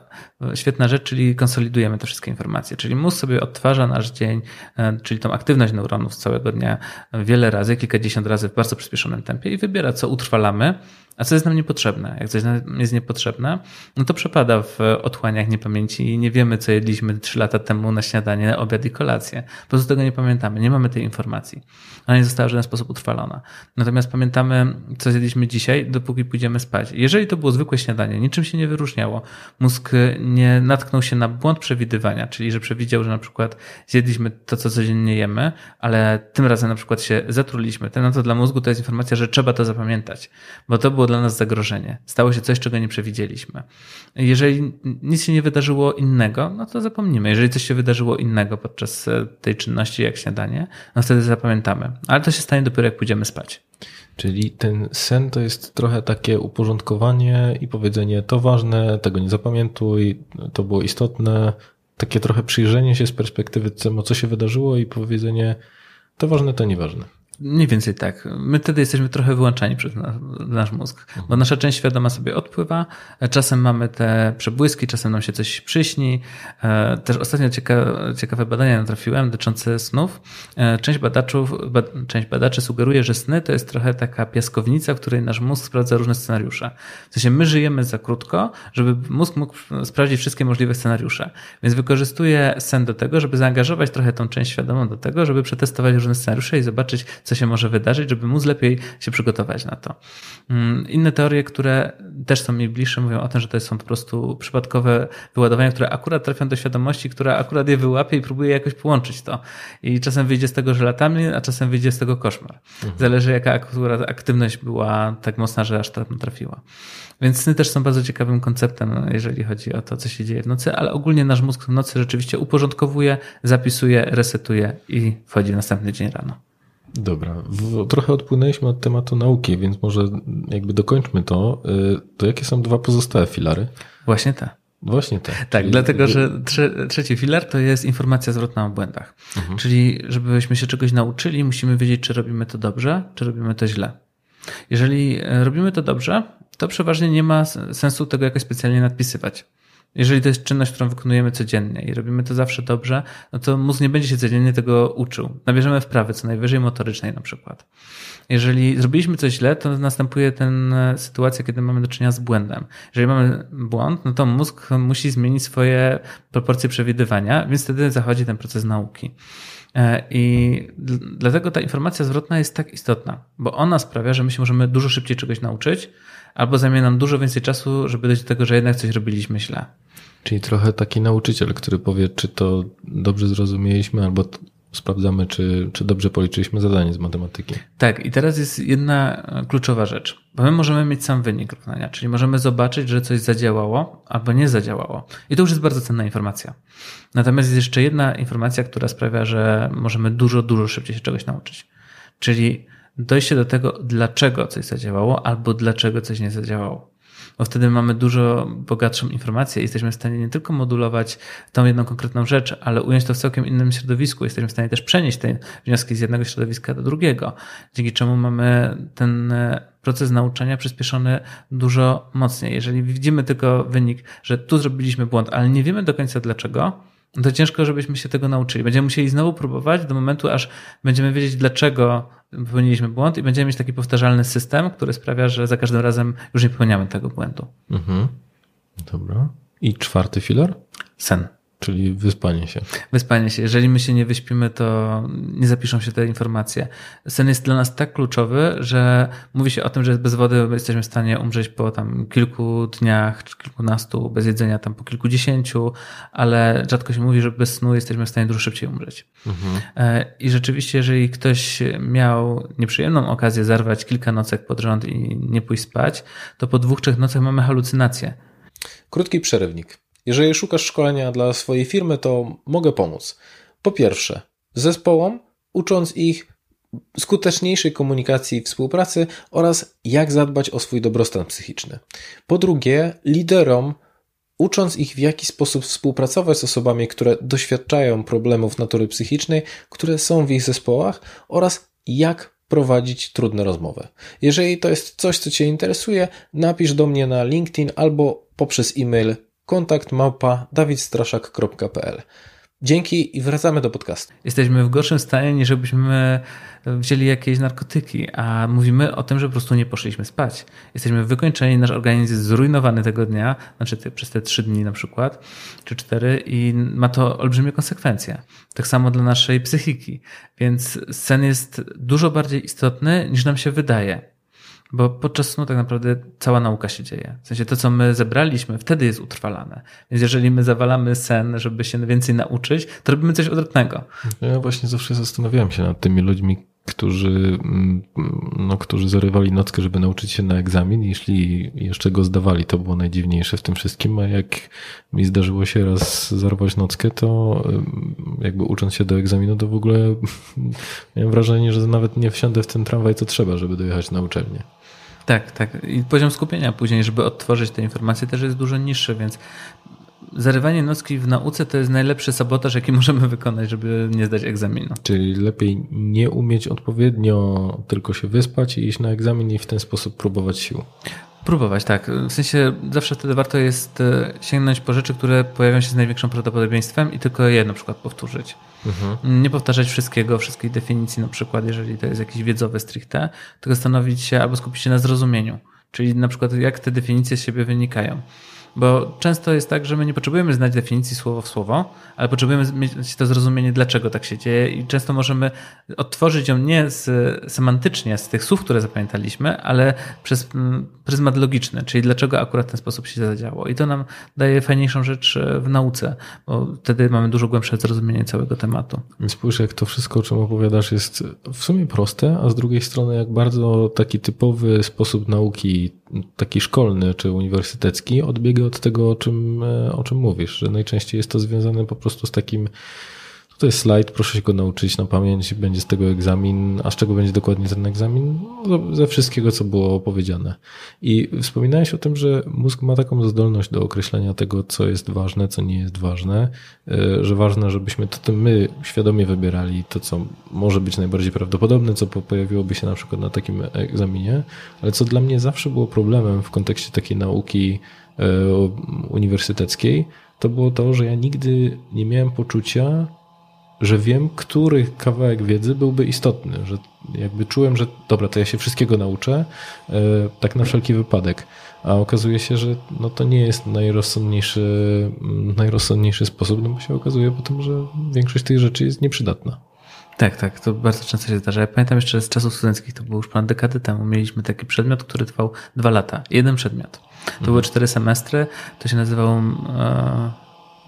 świetna rzecz, czyli konsolidujemy te wszystkie informacje. Czyli mózg sobie odtwarza nasz dzień, e, czyli tą aktywność neuronów z całego dnia wiele razy, kilkadziesiąt razy w bardzo przyspieszonym tempie i wybiera, co utrwalamy, a co jest nam niepotrzebne? Jak coś nam jest niepotrzebne, no to przepada w otchłaniach niepamięci i nie wiemy, co jedliśmy trzy lata temu na śniadanie, obiad i kolację. Po prostu tego nie pamiętamy, nie mamy tej informacji. Ona nie została w żaden sposób utrwalona. Natomiast pamiętamy, co zjedliśmy dzisiaj, dopóki pójdziemy spać. Jeżeli to było zwykłe śniadanie, niczym się nie wyróżniało, mózg nie natknął się na błąd przewidywania, czyli że przewidział, że na przykład zjedliśmy to, co codziennie jemy, ale tym razem na przykład się zatruliśmy, no to dla mózgu to jest informacja, że trzeba to zapamiętać, bo to było dla nas zagrożenie. Stało się coś, czego nie przewidzieliśmy. Jeżeli nic się nie wydarzyło innego, no to zapomnimy. Jeżeli coś się wydarzyło innego podczas e, tej czynności, jak śniadanie, no wtedy zapamiętamy. Ale to się stanie dopiero, jak pójdziemy spać. Czyli ten sen to jest trochę takie uporządkowanie i powiedzenie to ważne, tego nie zapamiętuj, to było istotne. Takie trochę przyjrzenie się z perspektywy temu, co się wydarzyło i powiedzenie to ważne, to nieważne. Mniej więcej tak. My wtedy jesteśmy trochę wyłączani przez nasz mózg, bo nasza część świadoma sobie odpływa. Czasem mamy te przebłyski, czasem nam się coś przyśni. E, też ostatnio ciekawe, ciekawe badania natrafiłem dotyczące snów. E, część, badaczów, część badaczy sugeruje, że sny to jest trochę taka piaskownica, w której nasz mózg sprawdza różne scenariusze. W sensie my żyjemy za krótko, żeby mózg mógł sprawdzić wszystkie możliwe scenariusze. Więc wykorzystuje sen do tego, żeby zaangażować trochę tą część świadomą do tego, żeby przetestować różne scenariusze i zobaczyć, co się może wydarzyć, żeby móc lepiej się przygotować na to. Mm, inne teorie, które też są mi bliższe, mówią o tym, że to są po prostu przypadkowe wyładowania, które akurat trafią do świadomości, która akurat je wyłapie i próbuje jakoś połączyć to. I czasem wyjdzie z tego żelatami, a czasem wyjdzie z tego koszmar. Mhm. Zależy jaka akurat aktywność była tak mocna, że aż tam trafiła. Więc sny też są bardzo ciekawym konceptem, jeżeli chodzi o to, co się dzieje w nocy, ale ogólnie nasz mózg w nocy rzeczywiście uporządkowuje, zapisuje, resetuje i wchodzi następny dzień rano. Dobra, w, trochę odpłynęliśmy od tematu nauki, więc może jakby dokończmy to. Y, to jakie są dwa pozostałe filary? Właśnie te. Właśnie te. Tak, Czyli... dlatego, że trze trzeci filar to jest informacja zwrotna o błędach. Mhm. Czyli żebyśmy się czegoś nauczyli, musimy wiedzieć, czy robimy to dobrze, czy robimy to źle. Jeżeli e, robimy to dobrze, to przeważnie nie ma sensu tego jakoś specjalnie nadpisywać. Jeżeli to jest czynność, którą wykonujemy codziennie i robimy to zawsze dobrze, no to mózg nie będzie się codziennie tego uczył. Nabierzemy wprawy, co najwyżej motorycznej na przykład. Jeżeli zrobiliśmy coś źle, to następuje ten e, sytuacja, kiedy mamy do czynienia z błędem. Jeżeli mamy błąd, no to mózg musi zmienić swoje proporcje przewidywania, więc wtedy zachodzi ten proces nauki. E, I dlatego ta informacja zwrotna jest tak istotna, bo ona sprawia, że my się możemy dużo szybciej czegoś nauczyć, albo zajmie nam dużo więcej czasu, żeby dojść do tego, że jednak coś robiliśmy źle. Czyli trochę taki nauczyciel, który powie, czy to dobrze zrozumieliśmy, albo sprawdzamy, czy, czy dobrze policzyliśmy zadanie z matematyki. Tak, i teraz jest jedna kluczowa rzecz, bo my możemy mieć sam wynik równania, czyli możemy zobaczyć, że coś zadziałało albo nie zadziałało. I to już jest bardzo cenna informacja. Natomiast jest jeszcze jedna informacja, która sprawia, że możemy dużo, dużo szybciej się czegoś nauczyć. Czyli dojście do tego, dlaczego coś zadziałało albo dlaczego coś nie zadziałało bo wtedy mamy dużo bogatszą informację. Jesteśmy w stanie nie tylko modulować tą jedną konkretną rzecz, ale ująć to w całkiem innym środowisku. Jesteśmy w stanie też przenieść te wnioski z jednego środowiska do drugiego, dzięki czemu mamy ten proces nauczania przyspieszony dużo mocniej. Jeżeli widzimy tylko wynik, że tu zrobiliśmy błąd, ale nie wiemy do końca dlaczego, to ciężko, żebyśmy się tego nauczyli. Będziemy musieli znowu próbować do momentu, aż będziemy wiedzieć, dlaczego popełniliśmy błąd i będziemy mieć taki powtarzalny system, który sprawia, że za każdym razem już nie popełniamy tego błędu. Mhm. Dobra. I czwarty filar? Sen. Czyli wyspanie się. Wyspanie się. Jeżeli my się nie wyśpimy, to nie zapiszą się te informacje. Sen jest dla nas tak kluczowy, że mówi się o tym, że bez wody jesteśmy w stanie umrzeć po tam kilku dniach, czy kilkunastu, bez jedzenia tam po kilkudziesięciu, ale rzadko się mówi, że bez snu jesteśmy w stanie dużo szybciej umrzeć. Mhm. E, I rzeczywiście, jeżeli ktoś miał nieprzyjemną okazję zarwać kilka nocek pod rząd i nie pójść spać, to po dwóch, trzech nocach mamy halucynacje. Krótki przerywnik. Jeżeli szukasz szkolenia dla swojej firmy, to mogę pomóc. Po pierwsze, zespołom, ucząc ich skuteczniejszej komunikacji i współpracy oraz jak zadbać o swój dobrostan psychiczny. Po drugie, liderom, ucząc ich w jaki sposób współpracować z osobami, które doświadczają problemów natury psychicznej, które są w ich zespołach oraz jak prowadzić trudne rozmowy. Jeżeli to jest coś, co Cię interesuje, napisz do mnie na LinkedIn albo poprzez e-mail kontakt małpa dawidstraszak.pl. Dzięki i wracamy do podcastu. Jesteśmy w gorszym stanie, niż żebyśmy wzięli jakieś narkotyki, a mówimy o tym, że po prostu nie poszliśmy spać. Jesteśmy wykończeni, nasz organizm jest zrujnowany tego dnia, znaczy te, przez te trzy dni na przykład, czy cztery i ma to olbrzymie konsekwencje. Tak samo dla naszej psychiki. Więc sen jest dużo bardziej istotny, niż nam się wydaje. Bo podczas snu tak naprawdę cała nauka się dzieje. W sensie to, co my zebraliśmy, wtedy jest utrwalane. Więc jeżeli my zawalamy sen, żeby się więcej nauczyć, to robimy coś odwrotnego. Ja właśnie zawsze zastanawiałem się nad tymi ludźmi, którzy, mm, no, którzy zarywali nockę, żeby nauczyć się na egzamin, jeśli jeszcze go zdawali. To było najdziwniejsze w tym wszystkim, a jak mi zdarzyło się raz zarwać nockę, to jakby ucząc się do egzaminu, to w ogóle [LAUGHS] miałem wrażenie, że nawet nie wsiądę w ten tramwaj, co trzeba, żeby dojechać na uczelnię. Tak, tak. I poziom skupienia później, żeby odtworzyć te informacje, też jest dużo niższy, więc zarywanie nocki w nauce to jest najlepszy sabotaż, jaki [LAUGHS] możemy wykonać, żeby nie zdać egzaminu. Czyli lepiej nie umieć odpowiednio, tylko się wyspać i iść na egzamin i w ten sposób próbować sił. Próbować, tak. W sensie zawsze wtedy warto jest e, sięgnąć po rzeczy, które pojawią się z największym prawdopodobieństwem i tylko je na przykład powtórzyć. Mhm. Nie powtarzać wszystkiego, wszystkich definicji na przykład, jeżeli to jest jakieś wiedzowe stricte, tylko stanowić się albo skupić się na zrozumieniu. Czyli na przykład jak te definicje z siebie wynikają. Bo często jest tak, że my nie potrzebujemy znać definicji słowo w słowo, ale potrzebujemy mieć to zrozumienie, dlaczego tak się dzieje i często możemy odtworzyć ją nie z, semantycznie z tych słów, które zapamiętaliśmy, ale przez mm, pryzmat logiczny, czyli dlaczego akurat ten sposób się zadziało. I to nam daje fajniejszą rzecz e, w nauce, bo wtedy mamy dużo głębsze zrozumienie całego tematu. Spójrz, jak to wszystko, o czym opowiadasz, jest w sumie proste, a z drugiej strony, jak bardzo taki typowy sposób nauki, taki szkolny czy uniwersytecki, odbiega od tego, o czym, e, o czym mówisz, że najczęściej jest to związane po prostu z takim to jest slajd, proszę się go nauczyć na pamięć, będzie z tego egzamin. A z czego będzie dokładnie ten egzamin? No, ze wszystkiego, co było powiedziane. I wspominałeś o tym, że mózg ma taką zdolność do określenia tego, co jest ważne, co nie jest ważne, e, że ważne, żebyśmy to my świadomie wybierali to, co może być najbardziej prawdopodobne, co pojawiłoby się na przykład na takim egzaminie, ale co dla mnie zawsze było problemem w kontekście takiej nauki e, uniwersyteckiej, to było to, że ja nigdy nie miałem poczucia, że wiem, który kawałek wiedzy byłby istotny, że jakby czułem, że dobra, to ja się wszystkiego nauczę, e, tak na wszelki wypadek. A okazuje się, że no to nie jest najrozsądniejszy, mm, najrozsądniejszy sposób, no bo się okazuje potem, że większość tych rzeczy jest nieprzydatna. Tak, tak, to bardzo często się zdarza. Ja pamiętam jeszcze z czasów studenckich, to było już ponad dekady temu, mieliśmy taki przedmiot, który trwał dwa lata. Jeden przedmiot. To mhm. były cztery semestry, to się nazywało e,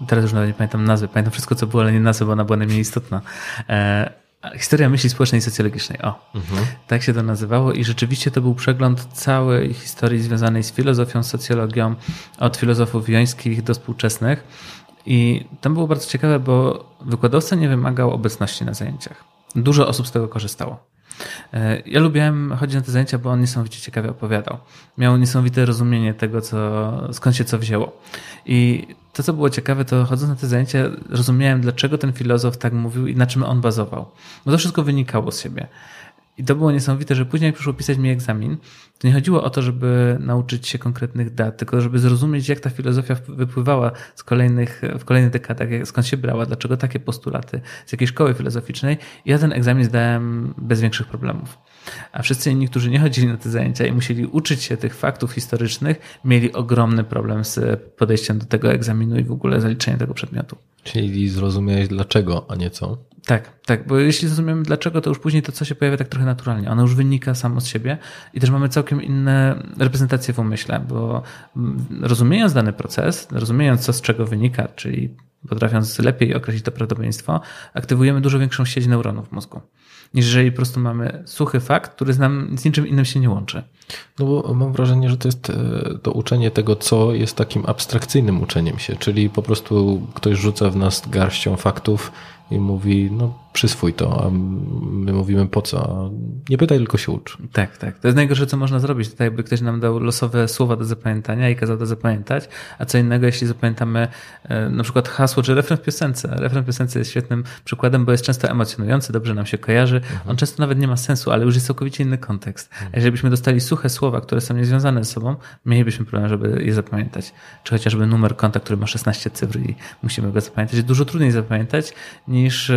teraz już nawet nie pamiętam nazwy, pamiętam wszystko, co było, ale nie nazwy, bo ona była najmniej istotna. E, Historia myśli społecznej i socjologicznej. O, mhm. tak się to nazywało i rzeczywiście to był przegląd całej historii związanej z filozofią, socjologią, od filozofów jońskich do współczesnych. I tam było bardzo ciekawe, bo wykładowca nie wymagał obecności na zajęciach. Dużo osób z tego korzystało. E, ja lubiłem chodzić na te zajęcia, bo on niesamowicie ciekawie opowiadał. Miał niesamowite rozumienie tego, co, skąd się co wzięło. I to, co było ciekawe, to chodząc na te zajęcia, rozumiałem, dlaczego ten filozof tak mówił i na czym on bazował. Bo to wszystko wynikało z siebie. I to było niesamowite, że później jak przyszło pisać mi egzamin, to nie chodziło o to, żeby nauczyć się konkretnych dat, tylko żeby zrozumieć, jak ta filozofia wypływała z kolejnych, w kolejnych dekadach, skąd się brała, dlaczego takie postulaty z jakiej szkoły filozoficznej. I ja ten egzamin zdałem bez większych problemów. A wszyscy inni, którzy nie chodzili na te zajęcia i musieli uczyć się tych faktów historycznych, mieli ogromny problem z podejściem do tego egzaminu i w ogóle zaliczeniem tego przedmiotu. Czyli zrozumiałeś dlaczego, a nie co? Tak, tak, bo jeśli zrozumiemy dlaczego, to już później to, co się pojawia tak trochę naturalnie. Ono już wynika samo z siebie i też mamy całkiem inne reprezentacje w umyśle, bo rozumiejąc dany proces, rozumiejąc co z czego wynika, czyli potrafiąc lepiej określić to prawdopodobieństwo, aktywujemy dużo większą sieć neuronów w mózgu niż jeżeli po prostu mamy suchy fakt, który z, nam, z niczym innym się nie łączy. No bo mam wrażenie, że to jest e, to uczenie tego, co jest takim abstrakcyjnym uczeniem się, czyli po prostu ktoś rzuca w nas garścią faktów i mówi, no przyswój to, a my mówimy po co? Nie pytaj, tylko się ucz. Tak, tak. To jest najgorsze, co można zrobić. Tutaj jakby ktoś nam dał losowe słowa do zapamiętania i kazał to zapamiętać, a co innego, jeśli zapamiętamy e, na przykład hasło czy refren w piosence. Refren w piosence jest świetnym przykładem, bo jest często emocjonujący, dobrze nam się kojarzy. Mhm. On często nawet nie ma sensu, ale już jest całkowicie inny kontekst. Mhm. A jeżeli byśmy dostali suche słowa, które są niezwiązane ze sobą, mielibyśmy problem, żeby je zapamiętać. Czy chociażby numer konta, który ma 16 cyfr i musimy go zapamiętać. Jest dużo trudniej zapamiętać niż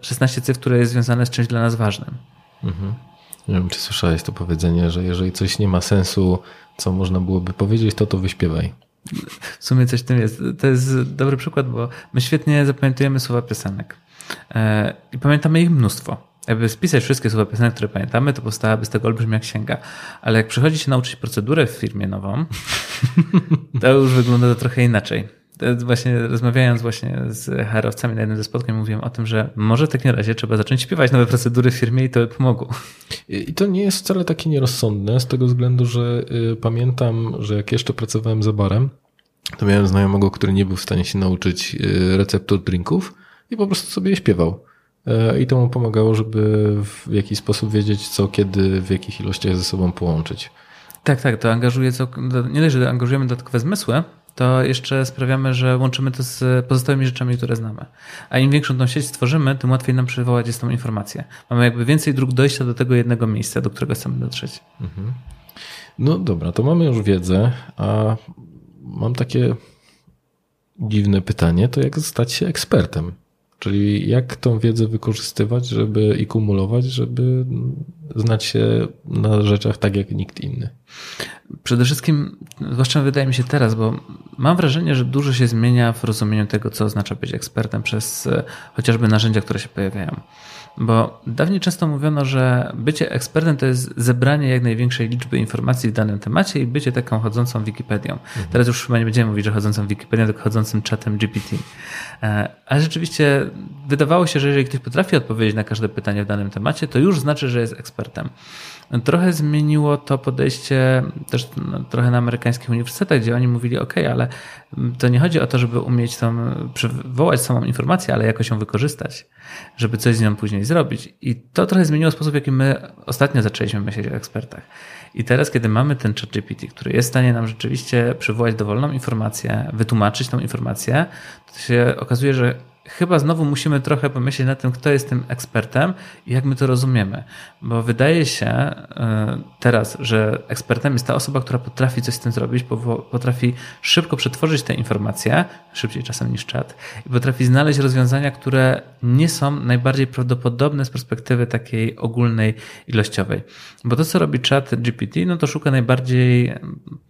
16 16 cyfr, które jest związane z czymś dla nas ważnym. Mhm. Nie wiem, czy słyszałeś to powiedzenie, że jeżeli coś nie ma sensu, co można byłoby powiedzieć, to to wyśpiewaj. W sumie coś w tym jest. To jest dobry przykład, bo my świetnie zapamiętujemy słowa piosenek. E, I pamiętamy ich mnóstwo. Jakby spisać wszystkie słowa piosenek, które pamiętamy, to powstałaby z tego olbrzymia księga. Ale jak przychodzi się nauczyć procedurę w firmie nową, [LAUGHS] to już wygląda to trochę inaczej właśnie rozmawiając właśnie z HR-owcami na jednym ze spotkań mówiłem o tym, że może w takim razie trzeba zacząć śpiewać nowe procedury w firmie i to by pomogło. I to nie jest wcale takie nierozsądne z tego względu, że y, pamiętam, że jak jeszcze pracowałem za barem, to miałem znajomego, który nie był w stanie się nauczyć y, receptur drinków i po prostu sobie je śpiewał. Y, I to mu pomagało, żeby w jakiś sposób wiedzieć, co, kiedy, w jakich ilościach ze sobą połączyć. Tak, tak, to angażuje, nie dość, że angażujemy dodatkowe zmysły, to jeszcze sprawiamy, że łączymy to z pozostałymi rzeczami, które znamy. A im większą tą sieć stworzymy, tym łatwiej nam przywołać jest tą informację. Mamy jakby więcej dróg dojścia do tego jednego miejsca, do którego chcemy dotrzeć. Mhm. No dobra, to mamy już wiedzę, a mam takie dziwne pytanie, to jak stać się ekspertem? Czyli jak tą wiedzę wykorzystywać, żeby i kumulować, żeby znać się na rzeczach tak jak nikt inny? Przede wszystkim, zwłaszcza wydaje mi się teraz, bo mam wrażenie, że dużo się zmienia w rozumieniu tego, co oznacza być ekspertem przez e, chociażby narzędzia, które się pojawiają. Bo dawniej często mówiono, że bycie ekspertem to jest zebranie jak największej liczby informacji w danym temacie i bycie taką chodzącą Wikipedią. Mhm. Teraz już chyba nie będziemy mówić, że chodzącą Wikipedią, tylko chodzącym czatem GPT. E, ale rzeczywiście wydawało się, że jeżeli ktoś potrafi odpowiedzieć na każde pytanie w danym temacie, to już znaczy, że jest ekspertem. Trochę zmieniło to podejście też trochę na amerykańskich uniwersytetach, gdzie oni mówili, OK, ale to nie chodzi o to, żeby umieć tą, przywołać samą informację, ale jakoś ją wykorzystać, żeby coś z nią później zrobić. I to trochę zmieniło sposób, w jaki my ostatnio zaczęliśmy myśleć o ekspertach. I teraz, kiedy mamy ten chat GPT, który jest w stanie nam rzeczywiście przywołać dowolną informację, wytłumaczyć tą informację, to się okazuje, że chyba znowu musimy trochę pomyśleć nad tym, kto jest tym ekspertem i jak my to rozumiemy. Bo wydaje się e, teraz, że ekspertem jest ta osoba, która potrafi coś z tym zrobić, potrafi szybko przetworzyć te informacje, szybciej czasem niż czat, i potrafi znaleźć rozwiązania, które nie są najbardziej prawdopodobne z perspektywy takiej ogólnej, ilościowej. Bo to, co robi czat GPT, no to szuka najbardziej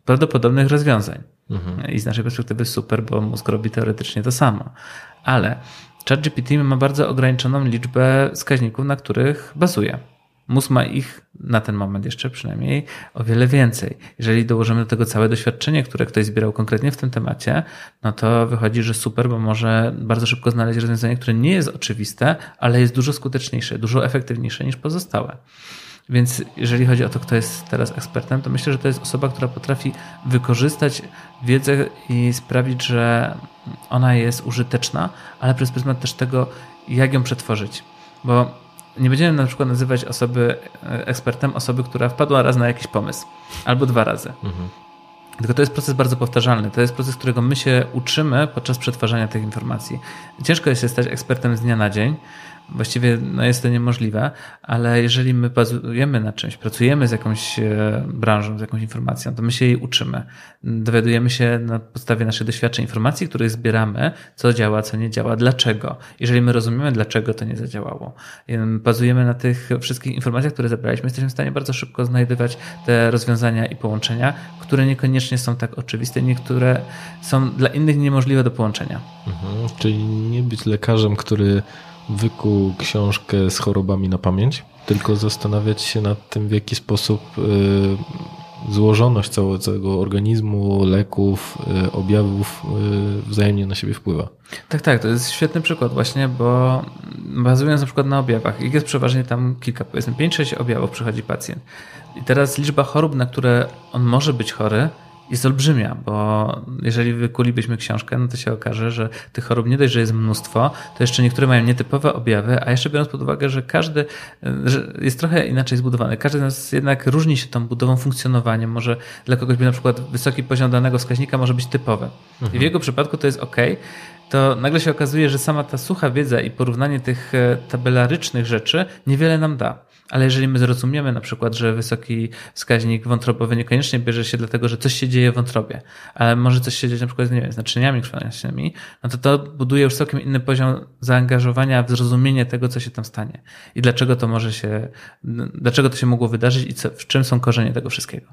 prawdopodobnych rozwiązań. Mhm. I z naszej perspektywy super, bo mózg robi teoretycznie to samo ale ChatGPT ma bardzo ograniczoną liczbę wskaźników, na których bazuje. Mózg ma ich na ten moment jeszcze przynajmniej o wiele więcej. Jeżeli dołożymy do tego całe doświadczenie, które ktoś zbierał konkretnie w tym temacie, no to wychodzi, że super, bo może bardzo szybko znaleźć rozwiązanie, które nie jest oczywiste, ale jest dużo skuteczniejsze, dużo efektywniejsze niż pozostałe. Więc jeżeli chodzi o to, kto jest teraz ekspertem, to myślę, że to jest osoba, która potrafi wykorzystać wiedzę i sprawić, że ona jest użyteczna, ale przez pryzmat też tego, jak ją przetworzyć. Bo nie będziemy na przykład nazywać osoby e, ekspertem osoby, która wpadła raz na jakiś pomysł, albo dwa razy. Mhm. Tylko to jest proces bardzo powtarzalny. To jest proces, którego my się uczymy podczas przetwarzania tych informacji. Ciężko jest się stać ekspertem z dnia na dzień, Właściwie no jest to niemożliwe, ale jeżeli my bazujemy na czymś, pracujemy z jakąś e, branżą, z jakąś informacją, to my się jej uczymy. Dowiadujemy się na podstawie naszych doświadczeń, informacji, których zbieramy, co działa, co nie działa, dlaczego. Jeżeli my rozumiemy, dlaczego to nie zadziałało, bazujemy na tych wszystkich informacjach, które zebraliśmy, jesteśmy w stanie bardzo szybko znajdywać te rozwiązania i połączenia, które niekoniecznie są tak oczywiste, niektóre są dla innych niemożliwe do połączenia. Mhm, czyli nie być lekarzem, który wykuł książkę z chorobami na pamięć, tylko zastanawiać się nad tym, w jaki sposób y, złożoność całego organizmu, leków, y, objawów y, wzajemnie na siebie wpływa. Tak, tak, to jest świetny przykład właśnie, bo bazując na przykład na objawach, ich jest przeważnie tam kilka, powiedzmy 5-6 objawów przychodzi pacjent. I teraz liczba chorób, na które on może być chory, jest olbrzymia, bo jeżeli wykulibyśmy książkę, no to się okaże, że tych chorób nie dość, że jest mnóstwo, to jeszcze niektóre mają nietypowe objawy, a jeszcze biorąc pod uwagę, że każdy że jest trochę inaczej zbudowany. Każdy z nas jednak różni się tą budową, funkcjonowaniem. Może dla kogoś by na przykład wysoki poziom danego wskaźnika może być typowy. Mhm. I w mhm. jego przypadku to jest ok, to nagle się okazuje, że sama ta sucha wiedza i porównanie tych e, tabelarycznych rzeczy niewiele nam da. Ale jeżeli my zrozumiemy na przykład, że wysoki wskaźnik wątrobowy niekoniecznie bierze się dlatego, że coś się dzieje w wątrobie, ale może coś się dzieje na przykład nie wiem, z naczyniami krwionośnymi, no to to buduje już całkiem inny poziom zaangażowania w zrozumienie tego, co się tam stanie i dlaczego to może się, dlaczego to się mogło wydarzyć i co, w czym są korzenie tego wszystkiego.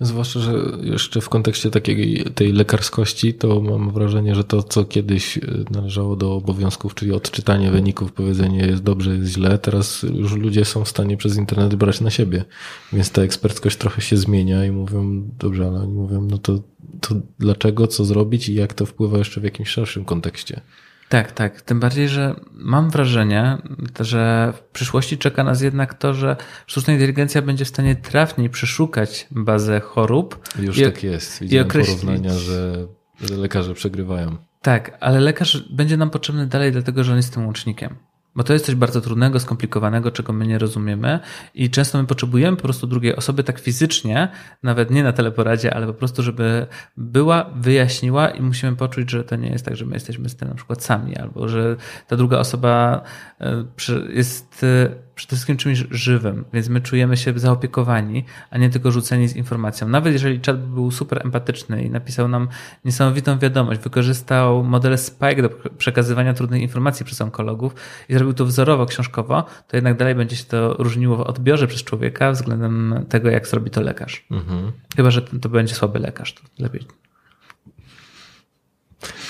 Zwłaszcza, że jeszcze w kontekście takiej tej lekarskości, to mam wrażenie, że to, co kiedyś e, należało do obowiązków, czyli odczytanie wyników, powiedzenie jest dobrze, jest źle, teraz już ludzie są w stanie przez internet brać na siebie. Więc ta eksperckość trochę się zmienia i mówią, dobrze, ale oni mówią, no to, to dlaczego, co zrobić i jak to wpływa jeszcze w jakimś szerszym kontekście. Tak, tak. Tym bardziej, że mam wrażenie, że w przyszłości czeka nas jednak to, że sztuczna inteligencja będzie w stanie trafniej przeszukać bazę chorób. Już i, tak jest. Widziałem porównania, że, że lekarze przegrywają. Tak, ale lekarz będzie nam potrzebny dalej, dlatego że on jest tym łącznikiem. Bo to jest coś bardzo trudnego, skomplikowanego, czego my nie rozumiemy. I często my potrzebujemy po prostu drugiej osoby tak fizycznie, nawet nie na teleporadzie, ale po prostu, żeby była, wyjaśniła i musimy poczuć, że to nie jest tak, że my jesteśmy z tym na przykład sami, albo że ta druga osoba e, jest e, przede wszystkim czymś żywym, więc my czujemy się zaopiekowani, a nie tylko rzuceni z informacją. Nawet jeżeli chat był super empatyczny i napisał nam niesamowitą wiadomość, wykorzystał modele Spike do przekazywania trudnych informacji przez onkologów i zrobił to wzorowo, książkowo, to jednak dalej będzie się to różniło w odbiorze przez człowieka względem tego, jak zrobi to lekarz. Mhm. Chyba, że to będzie słaby lekarz, to lepiej.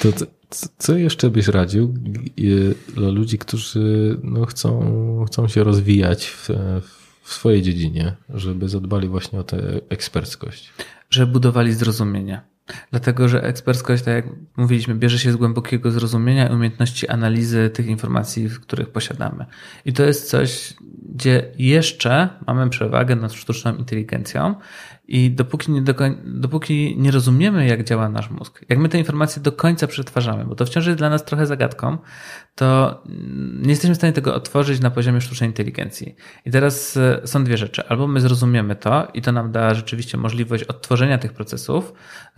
To, co jeszcze byś radził dla ludzi, którzy no, chcą, chcą się rozwijać w, w swojej dziedzinie, żeby zadbali właśnie o tę eksperckość? Żeby budowali zrozumienie. Dlatego, że eksperckość, tak jak mówiliśmy, bierze się z głębokiego zrozumienia i umiejętności analizy tych informacji, których posiadamy. I to jest coś, gdzie jeszcze mamy przewagę nad sztuczną inteligencją i dopóki nie, dopóki nie rozumiemy, jak działa nasz mózg, jak my te informacje do końca przetwarzamy, bo to wciąż jest dla nas trochę zagadką, to nie jesteśmy w stanie tego otworzyć na poziomie sztucznej inteligencji. I teraz e, są dwie rzeczy. Albo my zrozumiemy to i to nam da rzeczywiście możliwość odtworzenia tych procesów,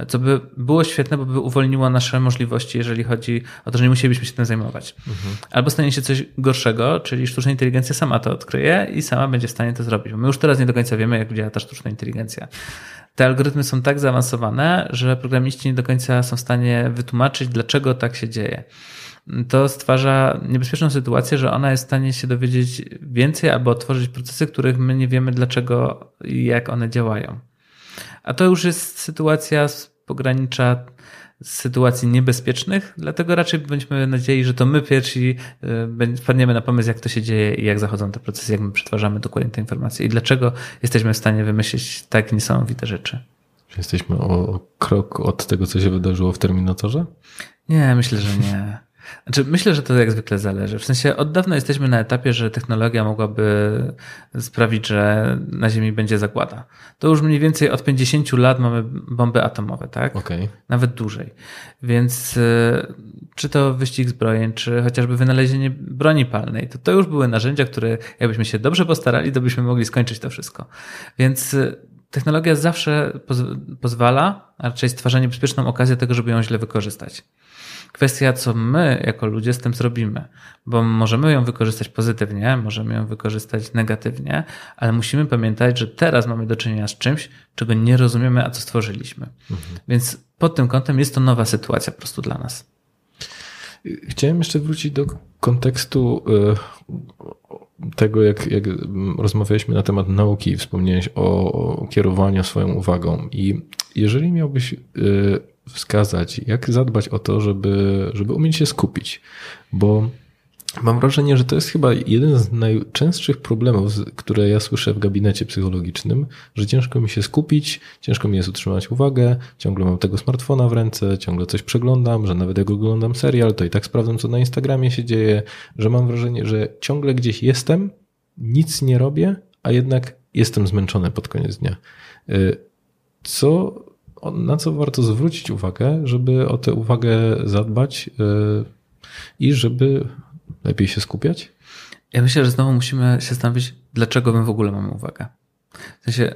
co by było świetne, bo by uwolniło nasze możliwości, jeżeli chodzi o to, że nie musielibyśmy się tym zajmować. Mhm. Albo stanie się coś gorszego, czyli sztuczna inteligencja sama to odkryje i sama będzie w stanie to zrobić. Bo my już teraz nie do końca wiemy, jak działa ta sztuczna inteligencja. Te algorytmy są tak zaawansowane, że programiści nie do końca są w stanie wytłumaczyć, dlaczego tak się dzieje to stwarza niebezpieczną sytuację, że ona jest w stanie się dowiedzieć więcej albo otworzyć procesy, których my nie wiemy dlaczego i jak one działają. A to już jest sytuacja z pogranicza sytuacji niebezpiecznych, dlatego raczej bądźmy nadziei, że to my pierwsi y, wpadniemy na pomysł, jak to się dzieje i jak zachodzą te procesy, jak my przetwarzamy dokładnie te informacje i dlaczego jesteśmy w stanie wymyślić tak niesamowite rzeczy. Jesteśmy o krok od tego, co się wydarzyło w Terminatorze? Nie, myślę, że nie. Znaczy, myślę, że to jak zwykle zależy. W sensie od dawna jesteśmy na etapie, że technologia mogłaby sprawić, że na Ziemi będzie zagłada. To już mniej więcej od 50 lat mamy bomby atomowe, tak? Okay. Nawet dłużej. Więc y, czy to wyścig zbrojeń, czy chociażby wynalezienie broni palnej, to to już były narzędzia, które jakbyśmy się dobrze postarali, to byśmy mogli skończyć to wszystko. Więc y, technologia zawsze pozwala, a raczej stwarzanie bezpieczną okazję tego, żeby ją źle wykorzystać. Kwestia, co my jako ludzie z tym zrobimy, bo możemy ją wykorzystać pozytywnie, możemy ją wykorzystać negatywnie, ale musimy pamiętać, że teraz mamy do czynienia z czymś, czego nie rozumiemy, a co stworzyliśmy. Mhm. Więc pod tym kątem jest to nowa sytuacja po prostu dla nas. Chciałem jeszcze wrócić do kontekstu e, tego, jak, jak rozmawialiśmy na temat nauki, wspomniałeś o, kierowaniu swoją uwagą. I jeżeli miałbyś e, wskazać, jak zadbać o to, żeby, żeby umieć się skupić, bo Mam wrażenie, że to jest chyba jeden z najczęstszych problemów, które ja słyszę w gabinecie psychologicznym, że ciężko mi się skupić, ciężko mi jest utrzymać uwagę, ciągle mam tego smartfona w ręce, ciągle coś przeglądam, że nawet jak oglądam serial, to i tak sprawdzam, co na Instagramie się dzieje, że mam wrażenie, że ciągle gdzieś jestem, nic nie robię, a jednak jestem zmęczony pod koniec dnia. Y, co na co warto zwrócić uwagę, żeby o tę uwagę zadbać y, i żeby lepiej się skupiać? Ja myślę, że znowu musimy się zastanowić, dlaczego my w ogóle mamy uwagę. W sensie,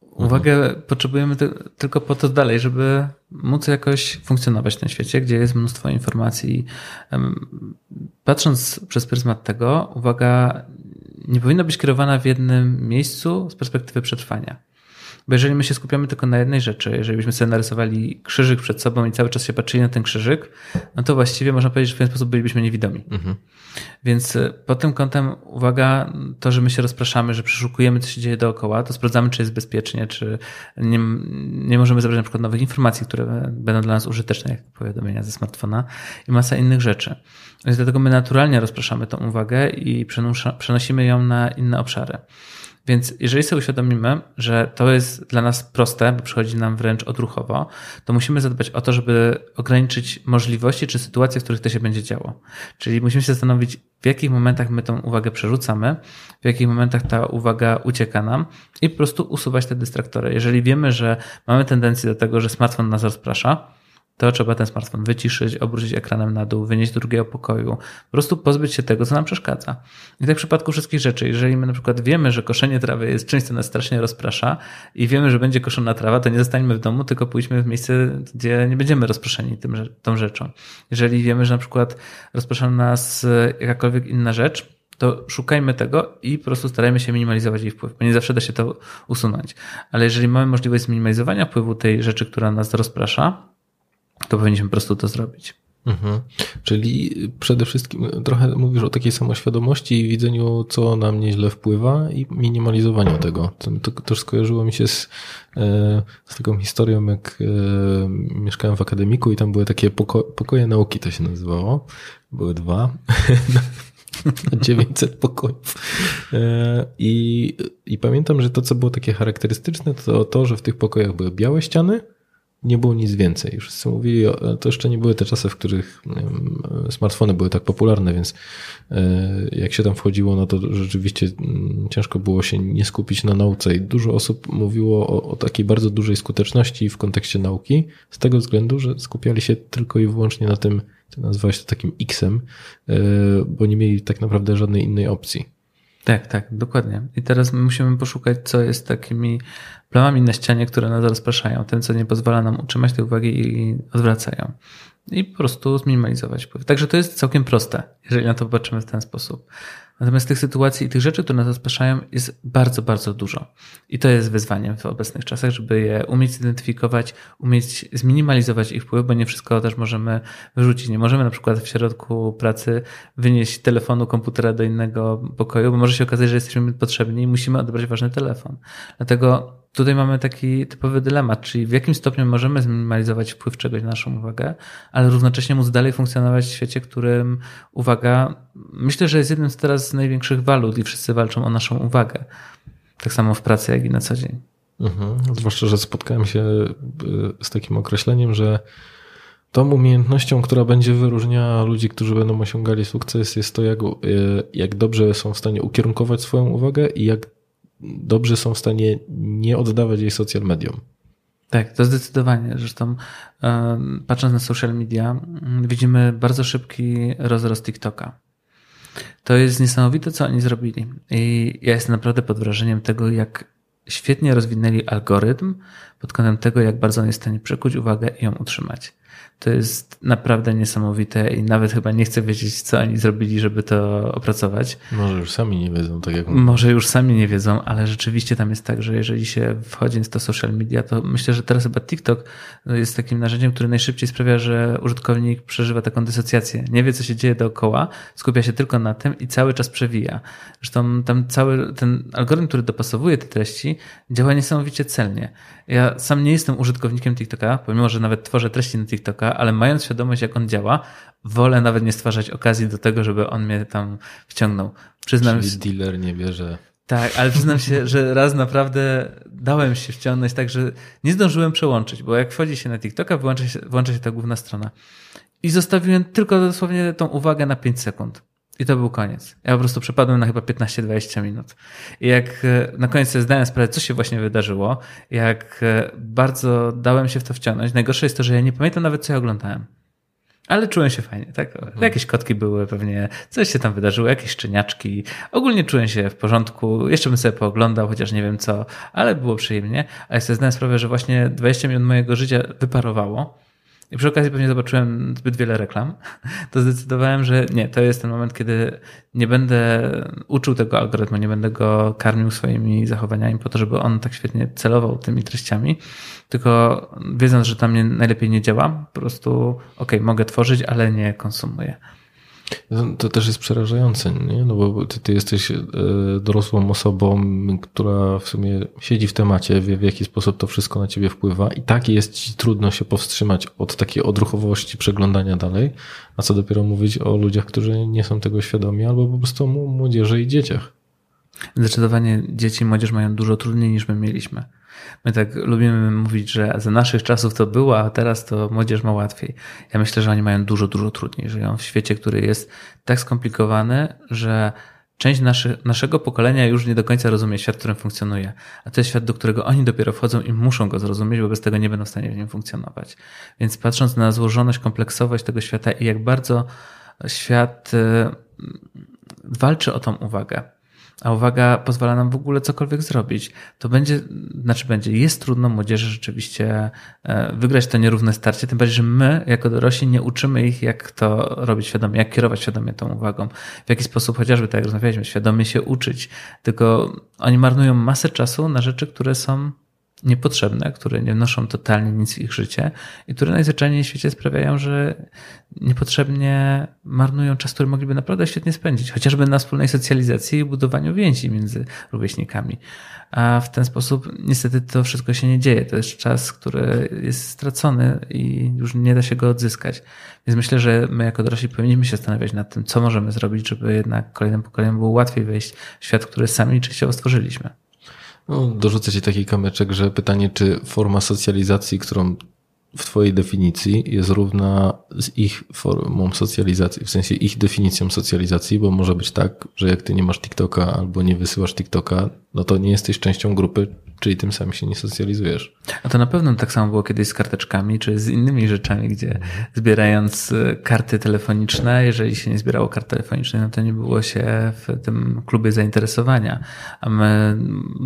uwagę mhm. potrzebujemy tylko po to dalej, żeby móc jakoś funkcjonować w tym świecie, gdzie jest mnóstwo informacji. Patrząc przez pryzmat tego, uwaga nie powinna być kierowana w jednym miejscu z perspektywy przetrwania. Bo jeżeli my się skupiamy tylko na jednej rzeczy, jeżeli byśmy sobie narysowali krzyżyk przed sobą i cały czas się patrzyli na ten krzyżyk, no to właściwie można powiedzieć, że w ten sposób bylibyśmy niewidomi. Mhm. Więc e, pod tym kątem uwaga, to, że my się rozpraszamy, że przeszukujemy, co się dzieje dookoła, to sprawdzamy, czy jest bezpiecznie, czy nie, nie możemy zebrać na przykład nowych informacji, które będą dla nas użyteczne, jak powiadomienia ze smartfona i masa innych rzeczy. Więc dlatego my naturalnie rozpraszamy tą uwagę i przenosimy ją na inne obszary. Więc jeżeli sobie uświadomimy, że to jest dla nas proste, bo przychodzi nam wręcz odruchowo, to musimy zadbać o to, żeby ograniczyć możliwości czy sytuacje, w których to się będzie działo. Czyli musimy się zastanowić, w jakich momentach my tą uwagę przerzucamy, w jakich momentach ta uwaga ucieka nam i po prostu usuwać te dystraktory. Jeżeli wiemy, że mamy tendencję do tego, że smartfon nas rozprasza, to trzeba ten smartfon wyciszyć, obrócić ekranem na dół, wynieść do drugiego pokoju, po prostu pozbyć się tego, co nam przeszkadza. I tak w przypadku wszystkich rzeczy, jeżeli my na przykład wiemy, że koszenie trawy jest czymś, co nas strasznie rozprasza i wiemy, że będzie koszona trawa, to nie zostańmy w domu, tylko pójdźmy w miejsce, gdzie nie będziemy rozproszeni tym, tą rzeczą. Jeżeli wiemy, że na przykład rozprasza nas jakakolwiek inna rzecz, to szukajmy tego i po prostu starajmy się minimalizować jej wpływ, bo nie zawsze da się to usunąć. Ale jeżeli mamy możliwość zminimalizowania wpływu tej rzeczy, która nas rozprasza, to powinniśmy po prostu to zrobić. Mhm. Czyli przede wszystkim trochę mówisz o takiej samoświadomości i widzeniu, co nam nieźle wpływa i minimalizowaniu tego. To, też skojarzyło mi się z, e, z taką historią, jak e, mieszkałem w akademiku i tam były takie poko pokoje nauki, to się nazywało. Były dwa. [LAUGHS] 900 pokojów. E, I, I pamiętam, że to, co było takie charakterystyczne, to to, że w tych pokojach były białe ściany, nie było nic więcej. Wszyscy mówili, to jeszcze nie były te czasy, w których smartfony były tak popularne, więc e, jak się tam wchodziło, no to rzeczywiście mm, ciężko było się nie skupić na nauce i dużo osób mówiło o, o takiej bardzo dużej skuteczności w kontekście nauki, z tego względu, że skupiali się tylko i wyłącznie na tym, ty nazwałeś to takim X-em, e, bo nie mieli tak naprawdę żadnej innej opcji. Tak, tak, dokładnie. I teraz musimy poszukać, co jest takimi plamami na ścianie, które nas rozpraszają, tym, co nie pozwala nam utrzymać tej uwagi i odwracają. I po prostu zminimalizować wpływ. Także to jest całkiem proste, jeżeli na to popatrzymy w ten sposób. Natomiast tych sytuacji i tych rzeczy, które nas rozpraszają, jest bardzo, bardzo dużo. I to jest wyzwaniem w obecnych czasach, żeby je umieć zidentyfikować, umieć zminimalizować ich wpływ, bo nie wszystko też możemy wyrzucić. Nie możemy na przykład w środku pracy wynieść telefonu, komputera do innego pokoju, bo może się okazać, że jesteśmy potrzebni i musimy odebrać ważny telefon. Dlatego tutaj mamy taki typowy dylemat, czyli w jakim stopniu możemy zminimalizować wpływ czegoś na naszą uwagę, ale równocześnie móc dalej funkcjonować w świecie, którym uwaga, myślę, że jest jednym z teraz największych walut i wszyscy walczą o naszą uwagę. Tak samo w pracy, jak i na co dzień. Mhm. Zwłaszcza, że spotkałem się y, z takim określeniem, że tą umiejętnością, która będzie wyróżniała ludzi, którzy będą osiągali sukces, jest to, jak, y, jak dobrze są w stanie ukierunkować swoją uwagę i jak dobrze są w stanie nie oddawać jej social mediom. Tak, to zdecydowanie. Zresztą patrząc na social media, widzimy bardzo szybki rozrost TikToka. To jest niesamowite, co oni zrobili. I ja jestem naprawdę pod wrażeniem tego, jak świetnie rozwinęli algorytm pod kątem tego, jak bardzo on jest w stanie przykuć uwagę i ją utrzymać. To jest naprawdę niesamowite i nawet chyba nie chcę wiedzieć, co oni zrobili, żeby to opracować. Może już sami nie wiedzą, tak jak Może już sami nie wiedzą, ale rzeczywiście tam jest tak, że jeżeli się wchodzi w to social media, to myślę, że teraz chyba TikTok jest takim narzędziem, które najszybciej sprawia, że użytkownik przeżywa taką dysocjację. Nie wie, co się dzieje dookoła, skupia się tylko na tym i cały czas przewija. Zresztą tam cały ten algorytm, który dopasowuje te treści, działa niesamowicie celnie. Ja sam nie jestem użytkownikiem TikToka, pomimo, że nawet tworzę treści na TikToka, ale mając świadomość, jak on działa, wolę nawet nie stwarzać okazji do tego, żeby on mnie tam wciągnął. Przyznam Czyli dealer nie bierze. Tak, ale przyznam się, że raz naprawdę dałem się wciągnąć, tak że nie zdążyłem przełączyć, bo jak wchodzi się na TikToka, włącza się, włącza się ta główna strona. I zostawiłem tylko dosłownie tą uwagę na 5 sekund. I to był koniec. Ja po prostu przepadłem na chyba 15-20 minut. I jak e, na koniec sobie zdałem sprawę, co się właśnie wydarzyło, jak e, bardzo dałem się w to wciągnąć. Najgorsze jest to, że ja nie pamiętam nawet, co ja oglądałem. Ale czułem się fajnie, tak? Mhm. Jakieś kotki były pewnie, coś się tam wydarzyło, jakieś szczeniaczki. Ogólnie czułem się w porządku. Jeszcze bym sobie pooglądał, chociaż nie wiem co, ale było przyjemnie. A ja sobie zdałem sprawę, że właśnie 20 minut mojego życia wyparowało i przy okazji pewnie zobaczyłem zbyt wiele reklam, [LAUGHS] to zdecydowałem, że nie, to jest ten moment, kiedy nie będę uczył tego algorytmu, nie będę go karmił swoimi zachowaniami po to, żeby on tak świetnie celował tymi treściami, tylko wiedząc, że tam najlepiej nie działa, po prostu ok, mogę tworzyć, ale nie konsumuję. To też jest przerażające, nie? No bo ty, ty, jesteś e, dorosłą osobą, która w sumie siedzi w temacie, wie w jaki sposób to wszystko na ciebie wpływa i tak jest ci trudno się powstrzymać od takiej odruchowości przeglądania dalej, a co dopiero mówić o ludziach, którzy nie są tego świadomi, albo po prostu o młodzieży i dzieciach. Zdecydowanie dzieci i młodzież mają dużo trudniej niż my mieliśmy. My tak lubimy mówić, że za naszych czasów to było, a teraz to młodzież ma łatwiej. Ja myślę, że oni mają dużo, dużo trudniej. Żyją w świecie, który jest tak skomplikowany, że część naszy, naszego pokolenia już nie do końca rozumie świat, w którym funkcjonuje. A to jest świat, do którego oni dopiero wchodzą i muszą go zrozumieć, bo bez tego nie będą w stanie w nim funkcjonować. Więc patrząc na złożoność, kompleksowość tego świata i jak bardzo świat y, walczy o tą uwagę, a uwaga pozwala nam w ogóle cokolwiek zrobić, to będzie, znaczy będzie, jest trudno młodzieży rzeczywiście e, wygrać to nierówne starcie, tym bardziej, że my jako dorośli nie uczymy ich, jak to robić świadomie, jak kierować świadomie tą uwagą, w jaki sposób chociażby, tak jak rozmawialiśmy, świadomie się uczyć, tylko oni marnują masę czasu na rzeczy, które są niepotrzebne, które nie wnoszą totalnie nic w ich życie i które najzwyczajniej w świecie sprawiają, że niepotrzebnie marnują czas, który mogliby naprawdę świetnie spędzić, chociażby na wspólnej socjalizacji i budowaniu więzi między rówieśnikami. A w ten sposób niestety to wszystko się nie dzieje. To jest czas, który jest stracony i już nie da się go odzyskać. Więc myślę, że my jako dorośli powinniśmy się zastanawiać nad tym, co możemy zrobić, żeby jednak kolejnym pokoleniom było łatwiej wejść w świat, który sami częściowo stworzyliśmy. No, dorzucę ci taki kamyczek, że pytanie, czy forma socjalizacji, którą w Twojej definicji jest równa z ich formą socjalizacji, w sensie ich definicją socjalizacji, bo może być tak, że jak Ty nie masz TikToka albo nie wysyłasz TikToka, no to nie jesteś częścią grupy, czyli tym samym się nie socjalizujesz. A to na pewno tak samo było kiedyś z karteczkami, czy z innymi rzeczami, gdzie zbierając y, karty telefoniczne, jeżeli się nie zbierało kart telefonicznych, no to nie było się w tym klubie zainteresowania. A my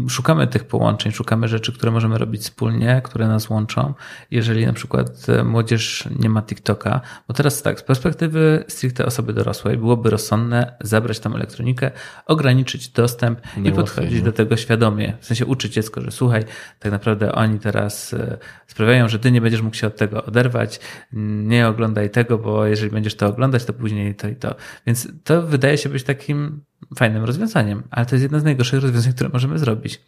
szukamy tych połączeń, szukamy rzeczy, które możemy robić wspólnie, które nas łączą. Jeżeli na przykład y, młodzież nie ma TikToka, bo teraz tak, z perspektywy stricte osoby dorosłej byłoby rozsądne zabrać tam elektronikę, ograniczyć dostęp nie i podchodzić do tego świadomie. W sensie uczyć dziecko, że słuchaj, tak naprawdę oni teraz e, sprawiają, że ty nie będziesz mógł się od tego oderwać, nie oglądaj tego, bo jeżeli będziesz to oglądać, to później to i to. Więc to wydaje się być takim fajnym rozwiązaniem, ale to jest jedno z najgorszych rozwiązań, które możemy zrobić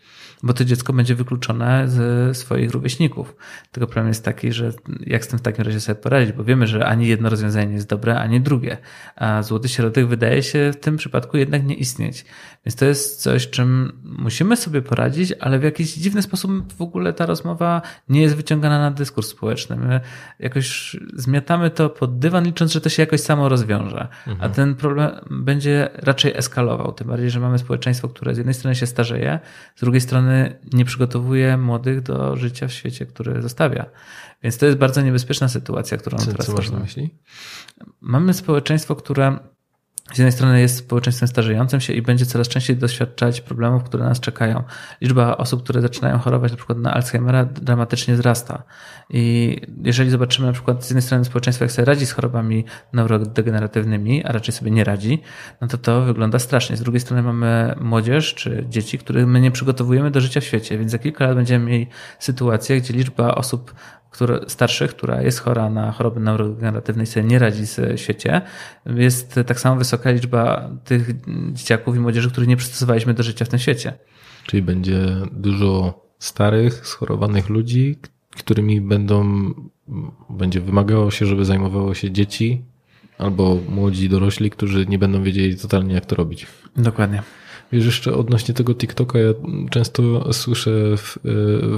bo to dziecko będzie wykluczone ze swoich rówieśników. Tylko problem jest taki, że jak z tym w takim razie sobie poradzić, bo wiemy, że ani jedno rozwiązanie nie jest dobre, ani drugie, a złoty środek wydaje się w tym przypadku jednak nie istnieć. Więc to jest coś, czym musimy sobie poradzić, ale w jakiś dziwny sposób w ogóle ta rozmowa nie jest wyciągana na dyskurs społeczny. My jakoś zmiatamy to pod dywan, licząc, że to się jakoś samo rozwiąże. Mhm. A ten problem będzie raczej eskalował. Tym bardziej, że mamy społeczeństwo, które z jednej strony się starzeje, z drugiej strony nie przygotowuje młodych do życia w świecie, który zostawia. Więc to jest bardzo niebezpieczna sytuacja, którą co, teraz co masz na myśli? Mamy społeczeństwo, które z jednej strony jest społeczeństwem starzejącym się i będzie coraz częściej doświadczać problemów, które nas czekają. Liczba osób, które zaczynają chorować na przykład na Alzheimera dramatycznie wzrasta. I jeżeli zobaczymy na przykład z jednej strony społeczeństwo, jak sobie radzi z chorobami neurodegeneratywnymi, a raczej sobie nie radzi, no to to wygląda strasznie. Z drugiej strony mamy młodzież czy dzieci, których my nie przygotowujemy do życia w świecie, więc za kilka lat będziemy mieli sytuację, gdzie liczba osób które, starszych, która jest chora na choroby neurodegeneratywne i sobie nie radzi w świecie, jest tak samo wysoka liczba tych dzieciaków i młodzieży, których nie przystosowaliśmy do życia w tym świecie. Czyli będzie dużo starych, schorowanych ludzi, którymi będą, będzie wymagało się, żeby zajmowało się dzieci albo młodzi dorośli, którzy nie będą wiedzieli totalnie, jak to robić. Dokładnie. Wiesz, jeszcze odnośnie tego TikToka, ja często słyszę w,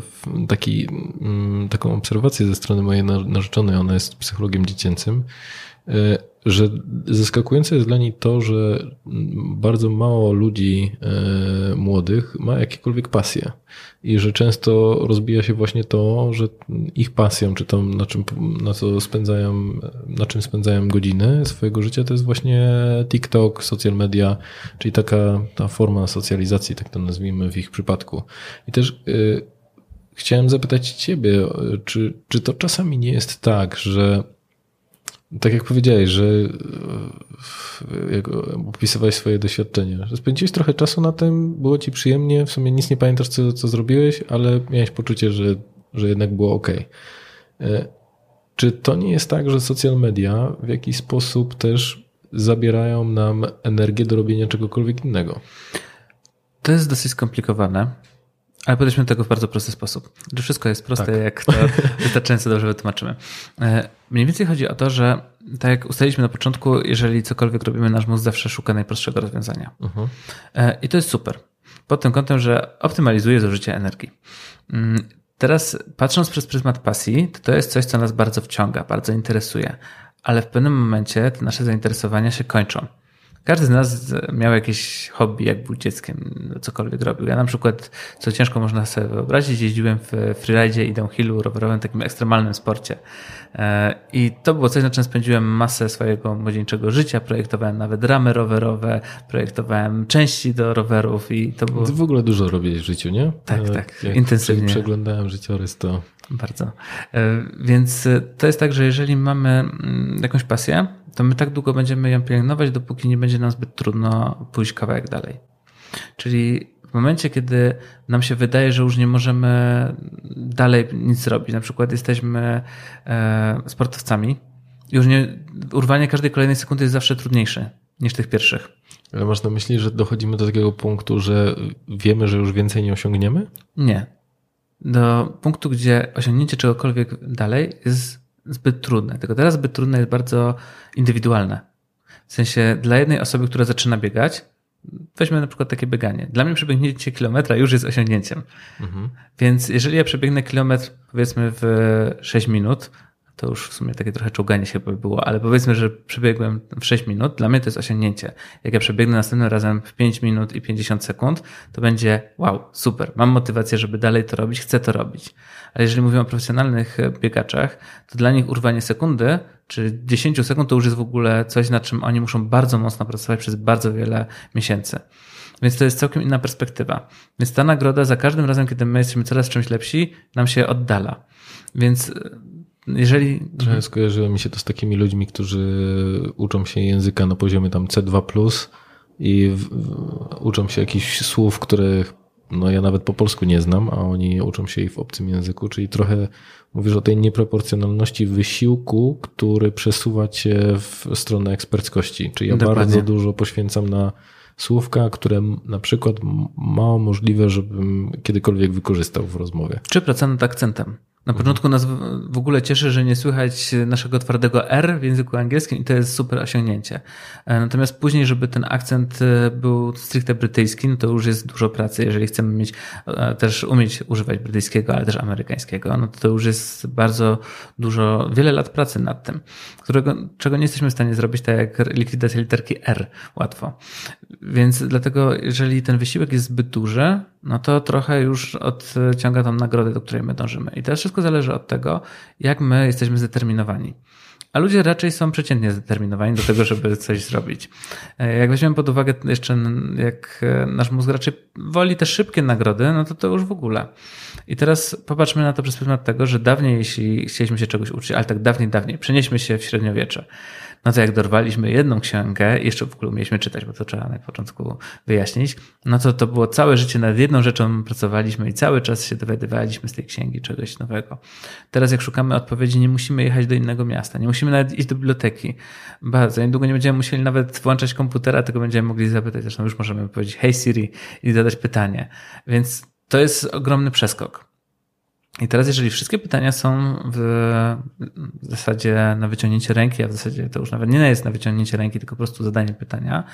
w taki, mm, taką obserwację ze strony mojej narzeczonej, ona jest psychologiem dziecięcym, e, że zaskakujące jest dla niej to, że bardzo mało ludzi e, młodych ma jakiekolwiek pasję i że często rozbija się właśnie to, że ich pasją, czy tam na czym, na co spędzają, na czym spędzają godziny swojego życia, to jest właśnie TikTok, social media, czyli taka ta forma socjalizacji, tak to nazwijmy w ich przypadku. I też y, chciałem zapytać ciebie, czy, czy to czasami nie jest tak, że tak jak powiedziałeś, że e, jak opisywałeś swoje doświadczenia, że spędziłeś trochę czasu na tym, było ci przyjemnie, w sumie nic nie pamiętasz, co, co zrobiłeś, ale miałeś poczucie, że, że jednak było ok. E, czy to nie jest tak, że social media w jakiś sposób też zabierają nam energię do robienia czegokolwiek innego? To jest dosyć skomplikowane. Ale podejdźmy do tego w bardzo prosty sposób. Że wszystko jest proste, tak. jak to [LAUGHS] wystarczająco dobrze wytłumaczymy. E, mniej więcej chodzi o to, że tak jak ustaliliśmy na początku, jeżeli cokolwiek robimy, nasz mózg zawsze szuka najprostszego rozwiązania. Uh-huh. I to jest super. Pod tym kątem, że optymalizuje zużycie energii. Mm, teraz patrząc przez pryzmat pasji, to to jest coś, co nas bardzo wciąga, bardzo interesuje. Ale w pewnym momencie te nasze zainteresowania się kończą. Każdy z nas miał jakieś hobby, jak był dzieckiem, cokolwiek robił. Ja na przykład, co ciężko można sobie wyobrazić, jeździłem w freeridzie i downhillu rowerowym, takim ekstremalnym sporcie. E, I to było coś, na czym spędziłem masę swojego młodzieńczego życia. Projektowałem nawet ramy rowerowe, projektowałem części do rowerów i to było... Ty w ogóle dużo robiłeś w życiu, nie? Tak, tak, jak intensywnie. Przeglądałem życiorys, to... Bardzo. E, więc to jest tak, że jeżeli mamy mm, jakąś pasję, to my tak długo będziemy ją pielęgnować, dopóki nie będzie nam zbyt trudno pójść kawałek dalej. Czyli w momencie, kiedy nam się wydaje, że już nie możemy dalej nic zrobić, na przykład jesteśmy e, sportowcami, już nie, urwanie każdej kolejnej sekundy jest zawsze trudniejsze niż tych pierwszych. Ale masz na myśli, że dochodzimy do takiego punktu, że wiemy, że już więcej nie osiągniemy? Nie. Do punktu, gdzie osiągnięcie czegokolwiek dalej jest zbyt trudne. Tylko teraz zbyt trudne jest bardzo indywidualne. W sensie dla jednej osoby, która zaczyna biegać, weźmy na przykład takie bieganie. Dla mnie przebiegnięcie kilometra już jest osiągnięciem. Mhm. Więc jeżeli ja przebiegnę kilometr powiedzmy w 6 minut, to już w sumie takie trochę czołganie się by było, ale powiedzmy, że przebiegłem w 6 minut, dla mnie to jest osiągnięcie. Jak ja przebiegnę następnym razem w 5 minut i 50 sekund, to będzie wow, super, mam motywację, żeby dalej to robić, chcę to robić. Ale jeżeli mówimy o profesjonalnych biegaczach, to dla nich urwanie sekundy czy 10 sekund to już jest w ogóle coś, nad czym oni muszą bardzo mocno pracować przez bardzo wiele miesięcy. Więc to jest całkiem inna perspektywa. Więc ta nagroda za każdym razem, kiedy my jesteśmy coraz czymś lepsi, nam się oddala. Więc jeżeli... Trochę skojarzyło mi się to z takimi ludźmi, którzy uczą się języka na poziomie tam C2+, i w, w, uczą się jakichś słów, których no ja nawet po polsku nie znam, a oni uczą się ich w obcym języku, czyli trochę mówisz o tej nieproporcjonalności wysiłku, który przesuwa cię w stronę eksperckości. Czyli ja Dokładnie. bardzo dużo poświęcam na słówka, które na przykład mało możliwe, żebym kiedykolwiek wykorzystał w rozmowie. 3% akcentem. Na Mhm. początku nas w- ogóle cieszy, że nie słychać naszego twardego R w języku angielskim i to jest super osiągnięcie. E, Natomiast później, żeby ten akcent e, był stricte brytyjski, no to już jest dużo pracy. Jeżeli chcemy mieć, e, też umieć używać brytyjskiego, ale też amerykańskiego, no to to już jest bardzo dużo, wiele lat pracy nad tym, którego, czego nie jesteśmy w stanie zrobić tak jak likwidacja literki R łatwo. Więc dlatego, jeżeli ten wysiłek jest zbyt duży, no to trochę już odciąga tą nagrodę, do której my dążymy. I teraz wszystko zależy od tego, jak my jesteśmy zdeterminowani. A ludzie raczej są przeciętnie zdeterminowani do tego, żeby coś zrobić. E, Jak weźmiemy pod uwagę jeszcze, jak e, nasz mózg raczej woli te szybkie nagrody, no to to już w ogóle. I teraz popatrzmy na to przez pryzmat tego, że dawniej, jeśli chcieliśmy się czegoś uczyć, ale tak dawniej, dawniej, przenieśmy się w średniowiecze. No to jak dorwaliśmy jedną księgę, jeszcze w ogóle umieliśmy czytać, bo to trzeba na początku wyjaśnić, no to to było całe życie nad jedną rzeczą pracowaliśmy i cały czas się dowiadywaliśmy z tej księgi czegoś nowego. Teraz jak szukamy odpowiedzi, nie musimy jechać do innego miasta, nie musimy nawet iść do biblioteki. Bardzo niedługo nie będziemy musieli nawet włączać komputera, tylko będziemy mogli zapytać, zresztą już możemy powiedzieć hey Siri i zadać pytanie. Więc to jest ogromny przeskok. I teraz, jeżeli wszystkie pytania są w, zasadzie na wyciągnięcie ręki, a w zasadzie to już nawet nie jest na wyciągnięcie ręki, tylko po prostu zadanie pytania,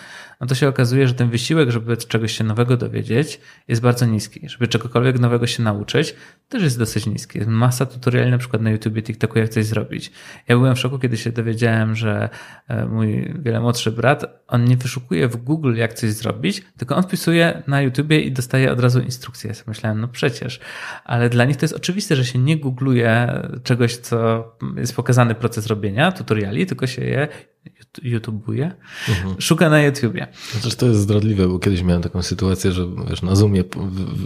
no to się okazuje, że ten wysiłek, żeby czegoś się nowego dowiedzieć, jest bardzo niski. Żeby czegokolwiek nowego się nauczyć, też jest dosyć niski. Jest masa tutoriali na przykład na YouTubie, TikToku, jak coś zrobić. Ja byłem w szoku, kiedy się dowiedziałem, że e, mój wiele młodszy brat, on nie wyszukuje w Google, jak coś zrobić, tylko on wpisuje na YouTubie i dostaje od razu instrukcję. Ja myślałem, no przecież. Ale dla nich to jest oczywiste, że się nie googluje czegoś, co jest pokazany proces robienia, tutoriali, tylko się je YouTubuje, szuka na YouTubie. Chociaż to jest zdradliwe, bo kiedyś miałem taką sytuację, że wiesz, na Zoomie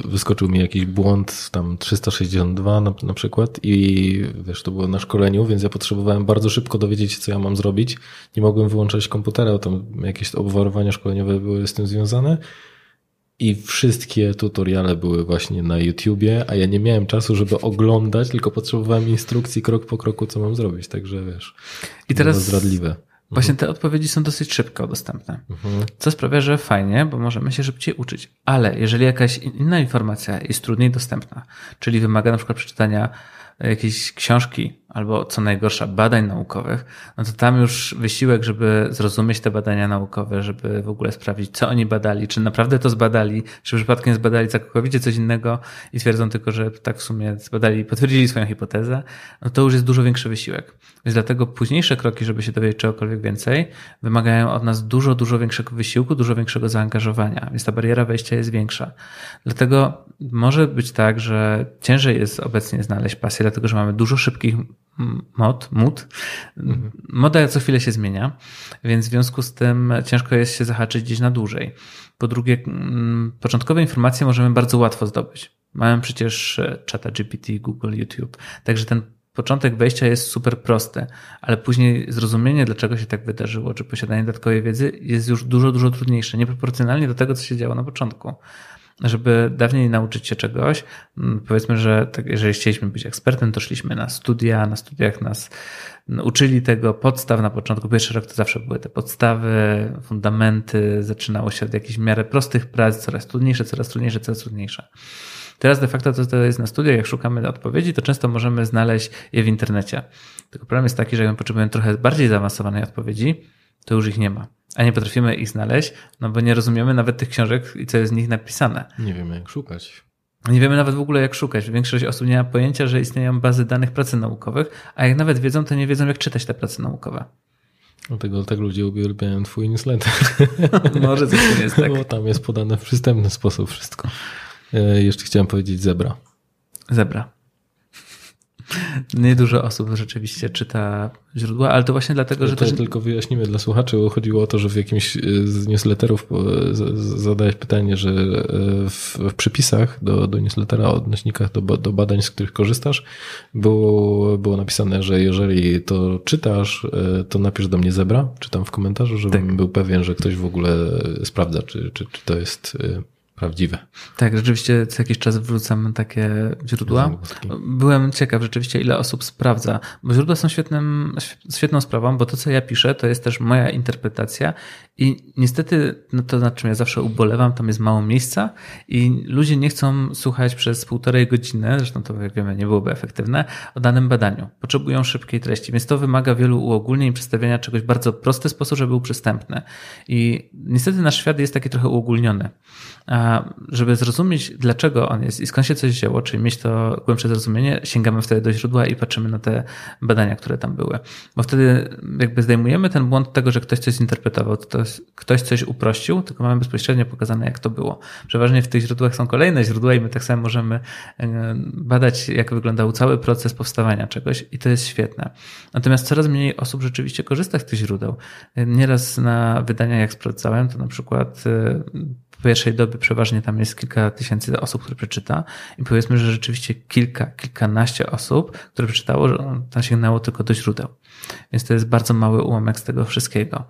wyskoczył mi jakiś błąd, tam 362 na, na przykład i wiesz, to było na szkoleniu, więc ja potrzebowałem bardzo szybko dowiedzieć się, co ja mam zrobić. Nie mogłem wyłączać komputera, bo tam jakieś obwarowania szkoleniowe były z tym związane. I wszystkie tutoriale były właśnie na YouTubie, a ja nie miałem czasu, żeby oglądać, tylko potrzebowałem instrukcji krok po kroku, co mam zrobić. Także wiesz, I teraz zdradliwe. właśnie te odpowiedzi są dosyć szybko dostępne. Mhm. Co sprawia, że fajnie, bo możemy się szybciej uczyć. Ale jeżeli jakaś inna informacja jest trudniej dostępna, czyli wymaga na przykład przeczytania jakiejś książki albo co najgorsza badań naukowych, no to tam już wysiłek, żeby zrozumieć te badania naukowe, żeby w ogóle sprawdzić, co oni badali, czy naprawdę to zbadali, czy przypadkiem zbadali całkowicie coś innego i twierdzą tylko, że tak w sumie zbadali, potwierdzili swoją hipotezę, no to już jest dużo większy wysiłek. Więc dlatego późniejsze kroki, żeby się dowiedzieć czegokolwiek więcej, wymagają od nas dużo, dużo większego wysiłku, dużo większego zaangażowania, więc ta bariera wejścia jest większa. Dlatego może być tak, że ciężej jest obecnie znaleźć pasję, dlatego że mamy dużo szybkich mod, mód. Moda co chwilę się zmienia, więc w związku z tym ciężko jest się zahaczyć gdzieś na dłużej. Po drugie, mm, początkowe informacje możemy bardzo łatwo zdobyć. Mamy przecież e, czata GPT, Google, YouTube, także ten początek wejścia jest super prosty, ale później zrozumienie, dlaczego się tak wydarzyło, czy posiadanie dodatkowej wiedzy jest już dużo, dużo trudniejsze, nieproporcjonalnie do tego, co się działo na początku żeby dawniej nauczyć się czegoś, mm, powiedzmy, że tak, jeżeli chcieliśmy być ekspertem, to szliśmy na studia, na studiach nas uczyli tego podstaw na początku. Pierwszy rok to zawsze były te podstawy, fundamenty, zaczynało się od jakichś w miarę prostych prac, coraz trudniejsze, coraz trudniejsze, coraz trudniejsze. Teraz de facto to, to jest na studiach, jak szukamy odpowiedzi, to często możemy znaleźć je w internecie. Tylko problem jest taki, że jak potrzebujemy trochę bardziej zaawansowanej odpowiedzi, to już ich nie ma. A nie potrafimy ich znaleźć, no bo nie rozumiemy nawet tych książek i co jest w nich napisane. Nie wiem, jak szukać. Nie wiemy nawet w ogóle, jak szukać. Większość osób nie ma pojęcia, że istnieją bazy danych pracy naukowych, a jak nawet wiedzą, to nie wiedzą, jak czytać te prace naukowe. Dlatego tak ludzie uwielbiają twój newsletter. [LAUGHS] Może coś jest tak. Bo tam jest podane w przystępny sposób wszystko. E, Jeszcze chciałem powiedzieć zebra. Zebra. Niedużo osób rzeczywiście czyta źródła, ale to właśnie dlatego, że to też... tylko wyjaśnimy dla słuchaczy, bo chodziło o to, że w jakimś e, z newsletterów e, zadałeś pytanie, że e, w, w przypisach do, do newslettera, odnośnikach do, do badań, z których korzystasz, było, było napisane, że jeżeli to czytasz, to napisz do mnie zebra, czy tam w komentarzu, żebym Tak. był pewien, że ktoś w ogóle sprawdza, czy, czy, czy to jest prawdziwe. Tak, rzeczywiście co jakiś czas wrzucam takie źródła. Byłem ciekaw rzeczywiście, ile osób sprawdza, bo źródła są świetnym, świetną sprawą, bo to, co ja piszę, to jest też moja interpretacja i niestety no to, nad czym ja zawsze ubolewam, tam jest mało miejsca i ludzie nie chcą słuchać przez półtorej godziny, zresztą to jak wiemy nie byłoby efektywne, o danym badaniu. Potrzebują szybkiej treści, więc to wymaga wielu uogólnień, przedstawiania czegoś w bardzo prosty sposób, żeby był przystępny. I niestety nasz świat jest taki trochę uogólniony. A żeby zrozumieć, dlaczego on jest i skąd się coś wzięło, czyli mieć to głębsze zrozumienie, sięgamy wtedy do źródła i patrzymy na te badania, które tam były. Bo wtedy jakby zdejmujemy ten błąd tego, że ktoś coś zinterpretował, ktoś, ktoś coś uprościł, tylko mamy bezpośrednio pokazane, jak to było. Przeważnie w tych źródłach są kolejne źródła i my tak samo możemy e, badać, jak wyglądał cały proces powstawania czegoś i to jest świetne. Natomiast coraz mniej osób rzeczywiście korzysta z tych źródeł. Nieraz na wydania, jak sprawdzałem, to na przykład e, pierwszej doby przeważnie tam jest kilka tysięcy osób, które przeczyta i powiedzmy, że rzeczywiście kilka, kilkanaście osób, które przeczytało, że sięgnęło tylko do źródeł. Więc to jest bardzo mały ułamek z tego wszystkiego.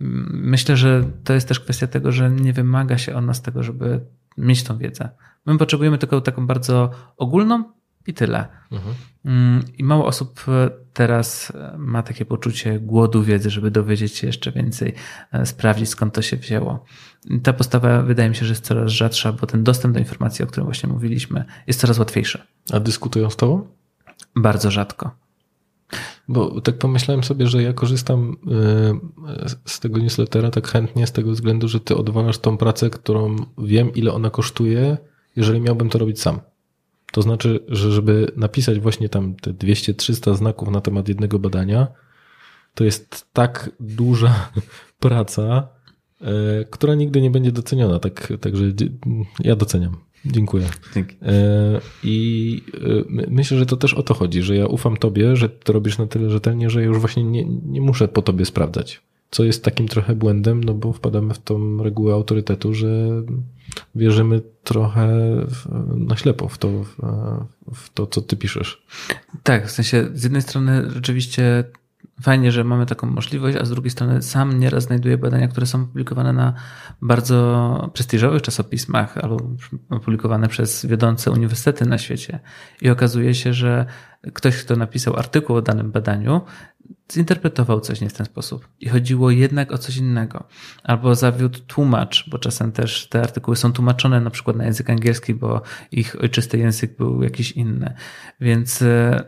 Myślę, że to jest też kwestia tego, że nie wymaga się od nas tego, żeby mieć tą wiedzę. My potrzebujemy tylko taką bardzo ogólną i tyle. Mhm. I mało osób teraz ma takie poczucie głodu wiedzy, żeby dowiedzieć się jeszcze więcej, e, sprawdzić skąd to się wzięło. Ta postawa wydaje mi się, że jest coraz rzadsza, bo ten dostęp do informacji, o którym właśnie mówiliśmy, jest coraz łatwiejszy. A dyskutują z tobą? Bardzo rzadko. Bo tak pomyślałem sobie, że ja korzystam e, z tego newslettera tak chętnie z tego względu, że ty odwalasz tą pracę, którą wiem, ile ona kosztuje, jeżeli miałbym to robić sam. To znaczy, że żeby napisać właśnie tam te 200-300 znaków na temat jednego badania, to jest tak duża [LAUGHS] praca, e, która nigdy nie będzie doceniona. Tak, także ja doceniam. Dziękuję. Dzięki. E, I e, myślę, że to też o to chodzi, że ja ufam tobie, że to robisz na tyle rzetelnie, że już właśnie nie, nie muszę po tobie sprawdzać. Co jest takim trochę błędem, no bo wpadamy w tą regułę autorytetu, że wierzymy trochę na ślepo w to, w to, co ty piszesz. Tak, w sensie z jednej strony rzeczywiście fajnie, że mamy taką możliwość, a z drugiej strony sam nieraz znajduję badania, które są publikowane na bardzo prestiżowych czasopismach albo publikowane przez wiodące uniwersytety na świecie. I okazuje się, że ktoś, kto napisał artykuł o danym badaniu, zinterpretował coś nie w ten sposób i chodziło jednak o coś innego. Albo zawiódł tłumacz, bo czasem też te artykuły są tłumaczone na przykład na język angielski, bo ich ojczysty język był jakiś inny. Więc e,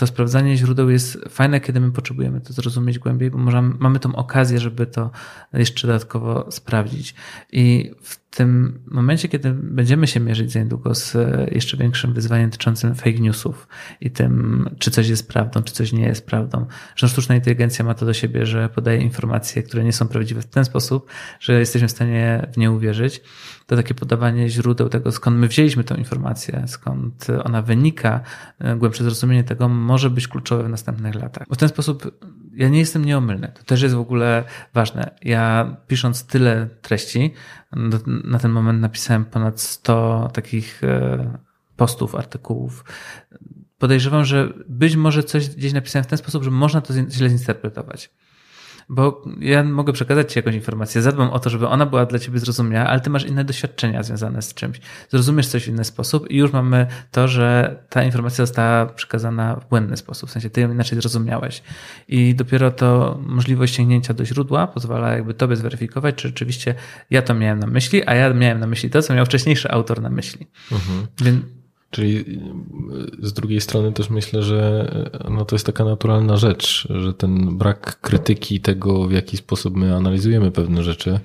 to sprawdzanie źródeł jest fajne, kiedy my potrzebujemy to zrozumieć głębiej, bo możemy, mamy tą okazję, żeby to jeszcze dodatkowo sprawdzić. I w tym momencie, kiedy będziemy się mierzyć za niedługo z e, jeszcze większym wyzwaniem dotyczącym fake newsów i tym, czy coś jest prawdą, czy coś nie jest prawdą, że sztuczna inteligencja ma to do siebie, że podaje informacje, które nie są prawdziwe w ten sposób, że jesteśmy w stanie w nie uwierzyć, to takie podawanie źródeł tego, skąd my wzięliśmy tę informację, skąd ona wynika, e, głębsze zrozumienie tego może być kluczowe w następnych latach. Bo w ten sposób ja nie jestem nieomylny. To też jest w ogóle ważne. Ja pisząc tyle treści, na ten moment napisałem ponad 100 takich e, postów, artykułów. Podejrzewam, że być może coś gdzieś napisałem w ten sposób, że można to źle zinterpretować bo ja mogę przekazać Ci jakąś informację, zadbam o to, żeby ona była dla Ciebie zrozumiała, ale Ty masz inne doświadczenia związane z czymś. Zrozumiesz coś w inny sposób i już mamy to, że ta informacja została przekazana w błędny sposób, w sensie Ty ją inaczej zrozumiałeś. I dopiero to możliwość sięgnięcia do źródła pozwala jakby Tobie zweryfikować, czy rzeczywiście ja to miałem na myśli, a ja miałem na myśli to, co miał wcześniejszy autor na myśli. Mhm. Więc Czyli e, z drugiej strony też myślę, że e, no to jest taka naturalna rzecz, że ten brak krytyki tego, w jaki sposób my analizujemy pewne rzeczy,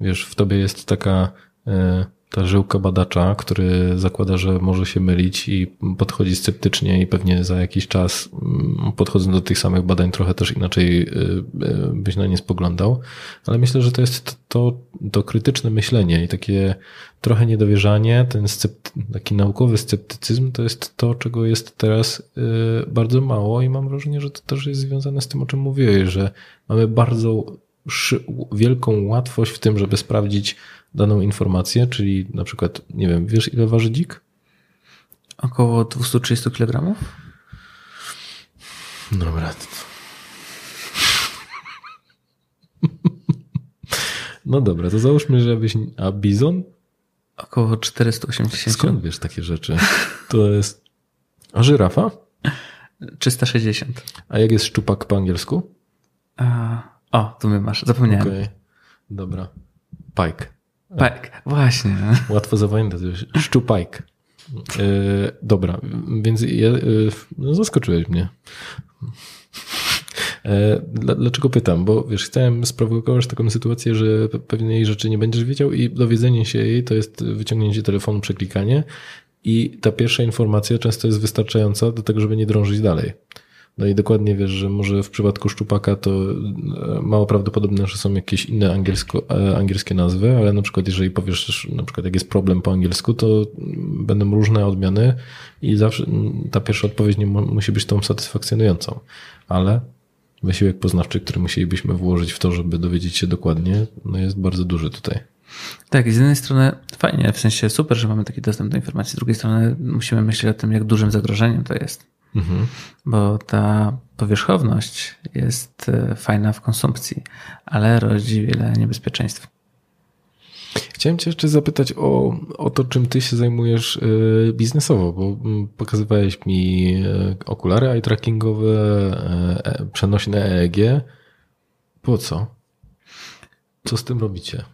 wiesz, w tobie jest taka e, ta żyłka badacza, który zakłada, że może się mylić i podchodzi sceptycznie i pewnie za jakiś czas mm, podchodząc do tych samych badań trochę też inaczej y, y, byś na nie spoglądał. Ale myślę, że to jest to, to krytyczne myślenie i takie trochę niedowierzanie, ten scepty, taki naukowy sceptycyzm to jest to, czego jest teraz y, bardzo mało i mam wrażenie, że to też jest związane z tym, o czym mówiłeś, że mamy bardzo wielką łatwość w tym, żeby sprawdzić daną informację, czyli na przykład, nie wiem, wiesz ile waży dzik? Około 230 kg? Dobra. No dobra, to załóżmy, że byś. A bizon? Około 480. Skąd wiesz takie rzeczy? To jest... A żyrafa? 360. A jak jest szczupak po angielsku? A, o, tu my masz, zapomniałem. Okej, dobra. Pike. Tak, właśnie. Łatwo zapamiętać. Szczupajk. Yy, dobra, więc ja, yy, no zaskoczyłeś mnie. E, dlaczego pytam? Bo wiesz, chciałem sprowokować taką sytuację, że pewnej rzeczy nie będziesz wiedział i dowiedzenie się jej to jest wyciągnięcie telefonu, przeklikanie i ta pierwsza informacja często jest wystarczająca do tego, żeby nie drążyć dalej. No i dokładnie wiesz, że może w przypadku szczupaka to e, mało prawdopodobne, że są jakieś inne angielsko, e, angielskie nazwy, ale na przykład jeżeli powiesz, na przykład jak jest problem po angielsku, to będą różne odmiany i zawsze ta pierwsza odpowiedź nie musi być tą satysfakcjonującą. Ale wysiłek poznawczy, który musielibyśmy włożyć w to, żeby dowiedzieć się dokładnie, no jest bardzo duży tutaj. Tak, z jednej strony fajnie, w sensie super, że mamy taki dostęp do informacji, z drugiej strony musimy myśleć o tym, jak dużym zagrożeniem to jest. Mhm. Bo ta powierzchowność jest e, fajna w konsumpcji, ale rodzi wiele niebezpieczeństw. Chciałem Cię jeszcze zapytać o, o to, czym Ty się zajmujesz e, biznesowo, bo pokazywałeś mi e, okulary eye trackingowe, przenośne EEG. Po co? Co z tym robicie?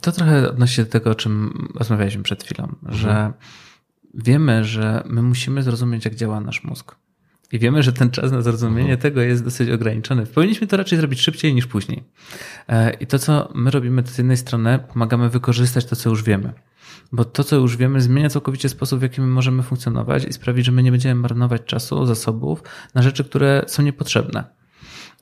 To trochę odnosi się do tego, o czym rozmawialiśmy przed chwilą, mhm. że wiemy, że my musimy zrozumieć, jak działa nasz mózg. I wiemy, że ten czas na zrozumienie mhm. tego jest dosyć ograniczony. Powinniśmy to raczej zrobić szybciej niż później. E, I to, co my robimy, to z jednej strony pomagamy wykorzystać to, co już wiemy. Bo to, co już wiemy, zmienia całkowicie sposób, w jaki my możemy funkcjonować i sprawi, że my nie będziemy marnować czasu, zasobów na rzeczy, które są niepotrzebne.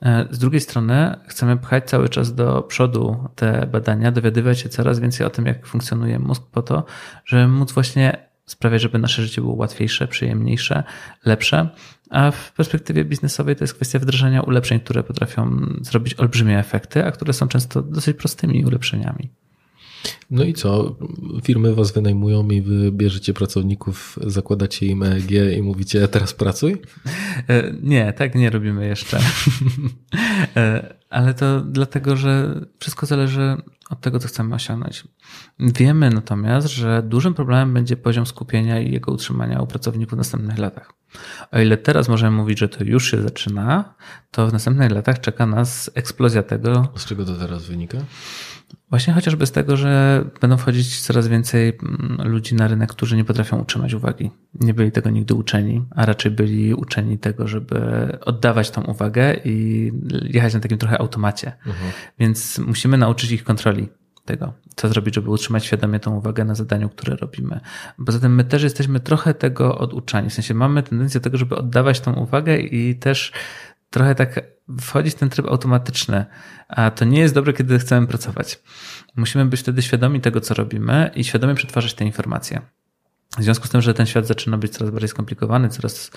E, z drugiej strony chcemy pchać cały czas do przodu te badania, dowiadywać się coraz więcej o tym, jak funkcjonuje mózg po to, żeby móc właśnie sprawiać, żeby nasze życie było łatwiejsze, przyjemniejsze, lepsze. A w perspektywie biznesowej to jest kwestia wdrażania ulepszeń, które potrafią zrobić olbrzymie efekty, a które są często dosyć prostymi ulepszeniami. No i co? Firmy was wynajmują i wy bierzecie pracowników, zakładacie im EEG i mówicie teraz pracuj? E, nie, tak nie robimy jeszcze. E, ale to dlatego, że wszystko zależy od tego, co chcemy osiągnąć. Wiemy natomiast, że dużym problemem będzie poziom skupienia i jego utrzymania u pracowników w następnych latach. O ile teraz możemy mówić, że to już się zaczyna, to w następnych latach czeka nas eksplozja tego. Z czego to teraz wynika? Właśnie chociażby z tego, że będą wchodzić coraz więcej mm, ludzi na rynek, którzy nie potrafią utrzymać uwagi. Nie byli tego nigdy uczeni, a raczej byli uczeni tego, żeby oddawać tą uwagę i jechać na takim trochę automacie. Mhm. Więc musimy nauczyć ich kontroli tego, co zrobić, żeby utrzymać świadomie tą uwagę na zadaniu, które robimy. Poza tym my też jesteśmy trochę tego oduczani. W sensie mamy tendencję do tego, żeby oddawać tą uwagę i też trochę tak wchodzić w ten tryb automatyczny, a to nie jest dobre, kiedy chcemy pracować. Musimy być wtedy świadomi tego, co robimy i świadomie przetwarzać te informacje. W związku z tym, że ten świat zaczyna być coraz bardziej skomplikowany, coraz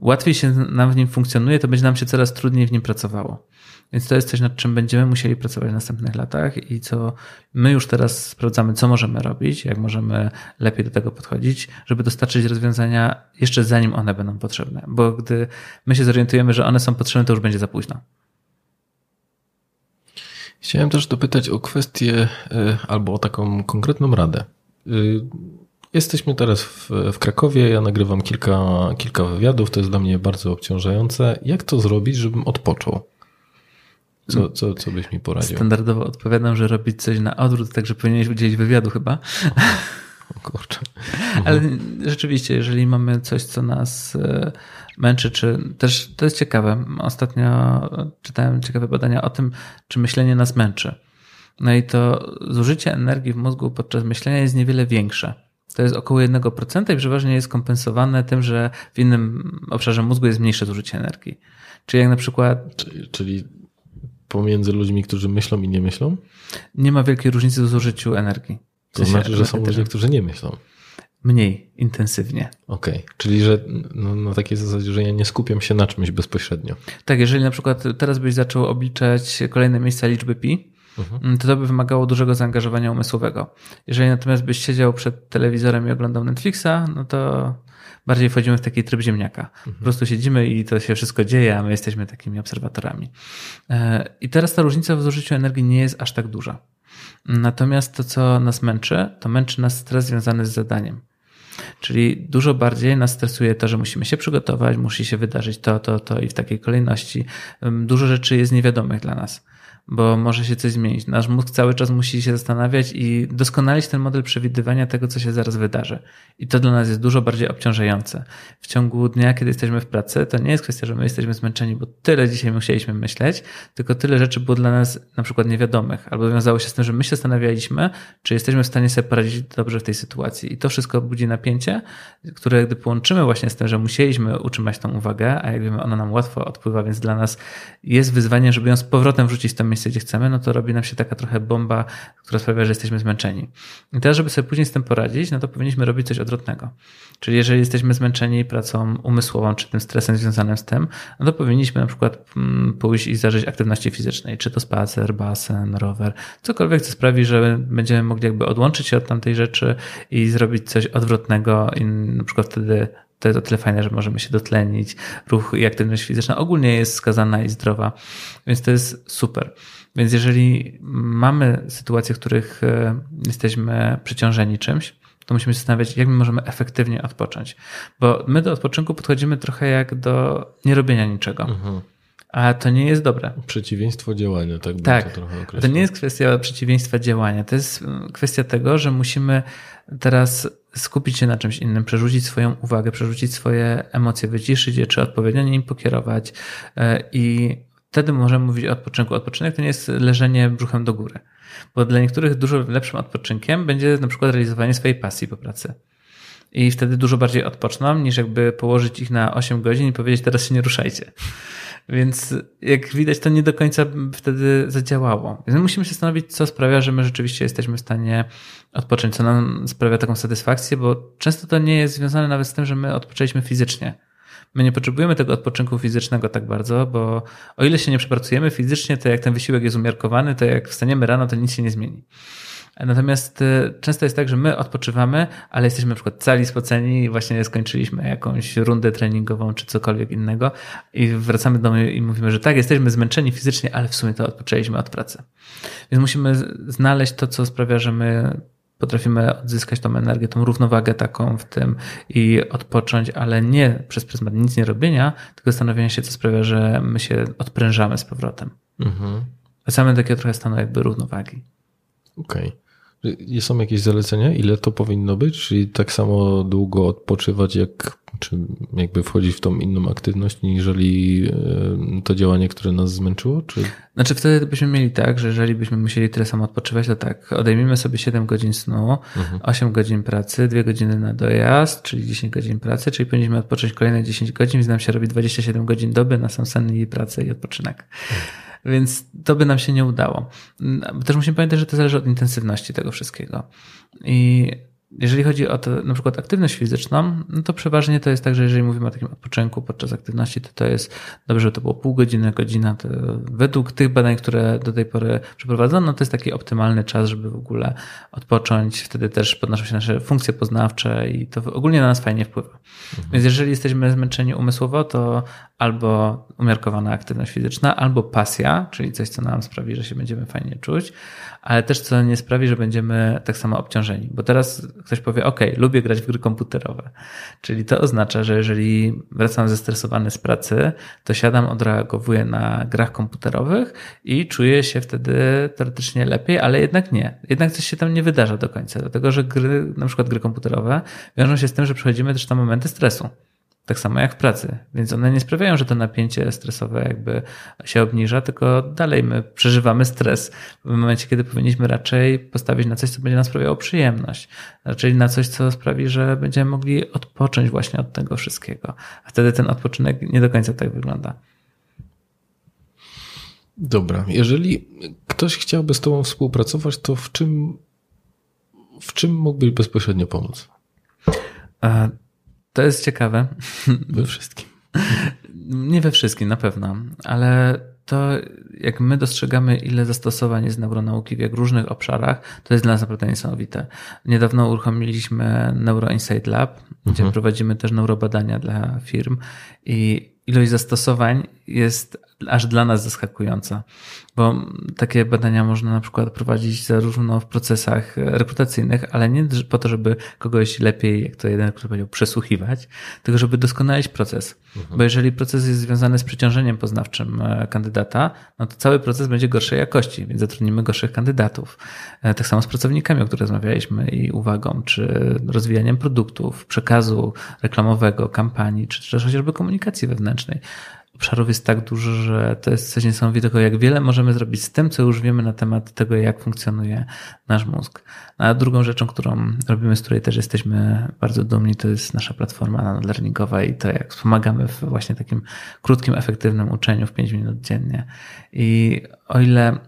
łatwiej się nam w nim funkcjonuje, to będzie nam się coraz trudniej w nim pracowało. Więc to jest coś, nad czym będziemy musieli pracować w następnych latach i co my już teraz sprawdzamy, co możemy robić, jak możemy lepiej do tego podchodzić, żeby dostarczyć rozwiązania jeszcze zanim one będą potrzebne. Bo gdy my się zorientujemy, że one są potrzebne, to już będzie za późno. Chciałem też dopytać o kwestię e, albo o taką konkretną radę. E, jesteśmy teraz w, w, Krakowie, ja nagrywam kilka, kilka wywiadów, to jest dla mnie bardzo obciążające. Jak to zrobić, żebym odpoczął? Co, co, co byś mi poradził? Standardowo odpowiadam, że robić coś na odwrót, także powinieneś udzielić wywiadu chyba. O kurczę. Ale rzeczywiście, jeżeli mamy coś, co nas e, męczy, czy też to jest ciekawe. Ostatnio czytałem ciekawe badania o tym, czy myślenie nas męczy. No i to zużycie energii w mózgu podczas myślenia jest niewiele większe. To jest około 1% i przeważnie jest kompensowane tym, że w innym obszarze mózgu jest mniejsze zużycie energii. Czyli jak na przykład. Czyli pomiędzy ludźmi, którzy myślą i nie myślą? Nie ma wielkiej różnicy w zużyciu energii. W sensie to znaczy, że są ludzie, którzy nie myślą. Mniej intensywnie. Okej, okay. czyli że no, na takiej zasadzie, że ja nie skupiam się na czymś bezpośrednio. Tak, jeżeli na przykład teraz byś zaczął obliczać kolejne miejsca liczby pi, mhm. to to by wymagało dużego zaangażowania umysłowego. Jeżeli natomiast byś siedział przed telewizorem i oglądał Netflixa, no to bardziej wchodzimy w taki tryb ziemniaka. Mhm. Po prostu siedzimy i to się wszystko dzieje, a my jesteśmy takimi obserwatorami. E, I teraz ta różnica w zużyciu energii nie jest aż tak duża. Natomiast to, co nas męczy, to męczy nas stres związany z zadaniem. Czyli dużo bardziej nas stresuje to, że musimy się przygotować, musi się wydarzyć to, to, to i w takiej kolejności. Dużo rzeczy jest niewiadomych dla nas bo może się coś zmienić. Nasz mózg cały czas musi się zastanawiać i doskonalić ten model przewidywania tego, co się zaraz wydarzy. I to dla nas jest dużo bardziej obciążające. W ciągu dnia, kiedy jesteśmy w pracy, to nie jest kwestia, że my jesteśmy zmęczeni, bo tyle dzisiaj musieliśmy myśleć, tylko tyle rzeczy było dla nas na przykład niewiadomych, albo wiązało się z tym, że my się zastanawialiśmy, czy jesteśmy w stanie sobie poradzić dobrze w tej sytuacji. I to wszystko budzi napięcie, które gdy połączymy właśnie z tym, że musieliśmy utrzymać tą uwagę, a jak wiemy, ona nam łatwo odpływa, więc dla nas jest wyzwanie, żeby ją z powrotem wrzucić w to miejsce, gdzie chcemy, no to robi nam się taka trochę bomba, która sprawia, że jesteśmy zmęczeni. I teraz, żeby sobie później z tym poradzić, no to powinniśmy robić coś odwrotnego. Czyli jeżeli jesteśmy zmęczeni pracą umysłową, czy tym stresem związanym z tym, no to powinniśmy na przykład mm, pójść i zażyć aktywności fizycznej, czy to spacer, basen, rower, cokolwiek, co sprawi, że będziemy mogli jakby odłączyć się od tamtej rzeczy i zrobić coś odwrotnego i na przykład wtedy to jest o tyle fajne, że możemy się dotlenić. Ruch i aktywność fizyczna ogólnie jest skazana i zdrowa, więc to jest super. Więc jeżeli mamy sytuacje, w których e, jesteśmy przeciążeni czymś, to musimy się zastanawiać, jak my możemy efektywnie odpocząć. Bo my do odpoczynku podchodzimy trochę jak do nierobienia niczego. Mhm. A to nie jest dobre. Przeciwieństwo działania, tak? Tak. To, to nie jest kwestia przeciwieństwa działania. To jest kwestia tego, że musimy teraz skupić się na czymś innym, przerzucić swoją uwagę, przerzucić swoje emocje, wyciszyć je, czy odpowiednio nim pokierować e, i wtedy możemy mówić o odpoczynku. Odpoczynek to nie jest leżenie brzuchem do góry, bo dla niektórych dużo lepszym odpoczynkiem będzie na przykład realizowanie swojej pasji po pracy. I wtedy dużo bardziej odpoczną, niż jakby położyć ich na 8 godzin i powiedzieć, teraz się nie ruszajcie. Więc jak widać, to nie do końca wtedy zadziałało. Więc musimy się zastanowić, co sprawia, że my rzeczywiście jesteśmy w stanie odpocząć, co nam sprawia taką satysfakcję, bo często to nie jest związane nawet z tym, że my odpoczęliśmy fizycznie. My nie potrzebujemy tego odpoczynku fizycznego tak bardzo, bo o ile się nie przepracujemy fizycznie, to jak ten wysiłek jest umiarkowany, to jak wstaniemy rano, to nic się nie zmieni. Natomiast y, często jest tak, że my odpoczywamy, ale jesteśmy na przykład cali spoceni i właśnie skończyliśmy jakąś rundę treningową czy cokolwiek innego i wracamy do domu i mówimy, że tak, jesteśmy zmęczeni fizycznie, ale w sumie to odpoczęliśmy od pracy. Więc musimy znaleźć to, co sprawia, że my potrafimy odzyskać tą energię, tą równowagę taką w tym i odpocząć, ale nie przez pryzmat nic nie robienia, tylko zastanowienia się, co sprawia, że my się odprężamy z powrotem. Mhm. Wracamy do takiego trochę stanu jakby równowagi. Okej. Okay. Są jakieś zalecenia, ile to powinno być? Czyli tak samo długo odpoczywać, jak czy jakby wchodzić w tą inną aktywność, niżeli e, to działanie, które nas zmęczyło? Czy... Znaczy wtedy byśmy mieli tak, że jeżeli byśmy musieli tyle samo odpoczywać, to tak, odejmijmy sobie 7 godzin snu, mhm. 8 godzin pracy, 2 godziny na dojazd, czyli 10 godzin pracy, czyli powinniśmy odpocząć kolejne 10 godzin, więc nam się robi 27 godzin doby na sam sen i pracę i odpoczynek. Mhm. Więc to by nam się nie udało. Też musimy pamiętać, że to zależy od intensywności tego wszystkiego. I jeżeli chodzi o to, na przykład aktywność fizyczną, no to przeważnie to jest tak, że jeżeli mówimy o takim odpoczynku podczas aktywności, to to jest dobrze, że to było pół godziny, godzina. To według tych badań, które do tej pory przeprowadzono, to jest taki optymalny czas, żeby w ogóle odpocząć. Wtedy też podnoszą się nasze funkcje poznawcze i to ogólnie na nas fajnie wpływa. Mhm. Więc jeżeli jesteśmy zmęczeni umysłowo, to albo umiarkowana aktywność fizyczna, albo pasja, czyli coś, co nam sprawi, że się będziemy fajnie czuć, ale też co nie sprawi, że będziemy tak samo obciążeni. Bo teraz ktoś powie, OK, lubię grać w gry komputerowe. Czyli to oznacza, że jeżeli wracam zestresowany z pracy, to siadam, odreagowuję na grach komputerowych i czuję się wtedy teoretycznie lepiej, ale jednak nie. Jednak coś się tam nie wydarza do końca, dlatego że gry, na przykład gry komputerowe, wiążą się z tym, że przechodzimy też na momenty stresu. Tak samo jak w pracy. Więc one nie sprawiają, że to napięcie stresowe jakby się obniża, tylko dalej my przeżywamy stres w momencie, kiedy powinniśmy raczej postawić na coś, co będzie nam sprawiało przyjemność. Raczej na coś, co sprawi, że będziemy mogli odpocząć właśnie od tego wszystkiego. A wtedy ten odpoczynek nie do końca tak wygląda. Dobra. Jeżeli ktoś chciałby z Tobą współpracować, to w czym, w czym mógłbyś bezpośrednio pomóc? To jest ciekawe. We wszystkim. [LAUGHS] Nie we wszystkim, na pewno, ale to jak my dostrzegamy, ile zastosowań jest neuronauki w jak różnych obszarach, to jest dla nas naprawdę niesamowite. Niedawno uruchomiliśmy Neuro Insight Lab, gdzie mhm. prowadzimy też neurobadania dla firm i ilość zastosowań jest aż dla nas zaskakująca, bo takie badania można na przykład prowadzić zarówno w procesach rekrutacyjnych, ale nie po to, żeby kogoś lepiej, jak to jeden który powiedział, przesłuchiwać, tylko żeby doskonalić proces. Mhm. Bo jeżeli proces jest związany z przeciążeniem poznawczym e, kandydata, no to cały proces będzie gorszej jakości, więc zatrudnimy gorszych kandydatów. E, tak samo z pracownikami, o których rozmawialiśmy i uwagą, czy rozwijaniem produktów, przekazu reklamowego, kampanii, czy też chociażby komunikacji wewnętrznej obszarów jest tak dużo, że to jest coś niesamowitego, jak wiele możemy zrobić z tym, co już wiemy na temat tego, jak funkcjonuje nasz mózg. A drugą rzeczą, którą robimy, z której też jesteśmy bardzo dumni, to jest nasza platforma learningowa i to, jak wspomagamy w właśnie takim krótkim, efektywnym uczeniu w 5 minut dziennie. I o ile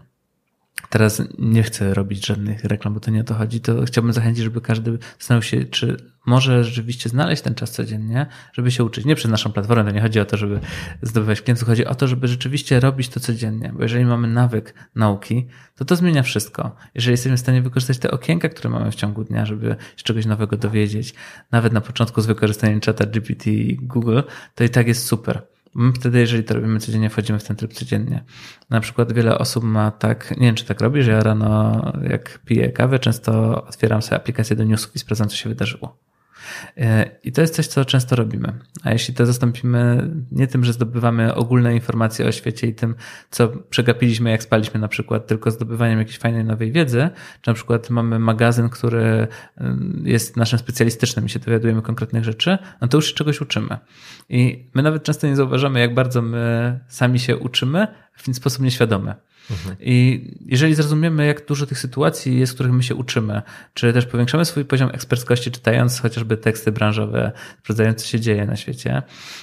Teraz nie chcę robić żadnych reklam, bo to nie o to chodzi. To chciałbym zachęcić, żeby każdy zastanowił się, czy może rzeczywiście znaleźć ten czas codziennie, żeby się uczyć. Nie przez naszą platformę, to nie chodzi o to, żeby zdobywać klientów, chodzi o to, żeby rzeczywiście robić to codziennie. Bo jeżeli mamy nawyk nauki, to to zmienia wszystko. Jeżeli jesteśmy w stanie wykorzystać te okienka, które mamy w ciągu dnia, żeby się czegoś nowego dowiedzieć, nawet na początku z wykorzystaniem czata GPT i Google, to i tak jest super. Wtedy, jeżeli to robimy codziennie, wchodzimy w ten tryb codziennie. Na przykład wiele osób ma tak, nie wiem czy tak robi, że ja rano jak piję kawę, często otwieram sobie aplikację do newsów i sprawdzam, co się wydarzyło. I to jest coś, co często robimy. A jeśli to zastąpimy nie tym, że zdobywamy ogólne informacje o świecie i tym, co przegapiliśmy, jak spaliśmy na przykład, tylko zdobywaniem jakiejś fajnej nowej wiedzy, czy na przykład mamy magazyn, który jest naszym specjalistycznym i się dowiadujemy konkretnych rzeczy, no to już się czegoś uczymy. I my nawet często nie zauważamy, jak bardzo my sami się uczymy w sposób nieświadomy. I jeżeli zrozumiemy, jak dużo tych sytuacji jest, w których my się uczymy, czy też powiększamy swój poziom eksperckości, czytając chociażby teksty branżowe, sprawdzając, co się dzieje na świecie,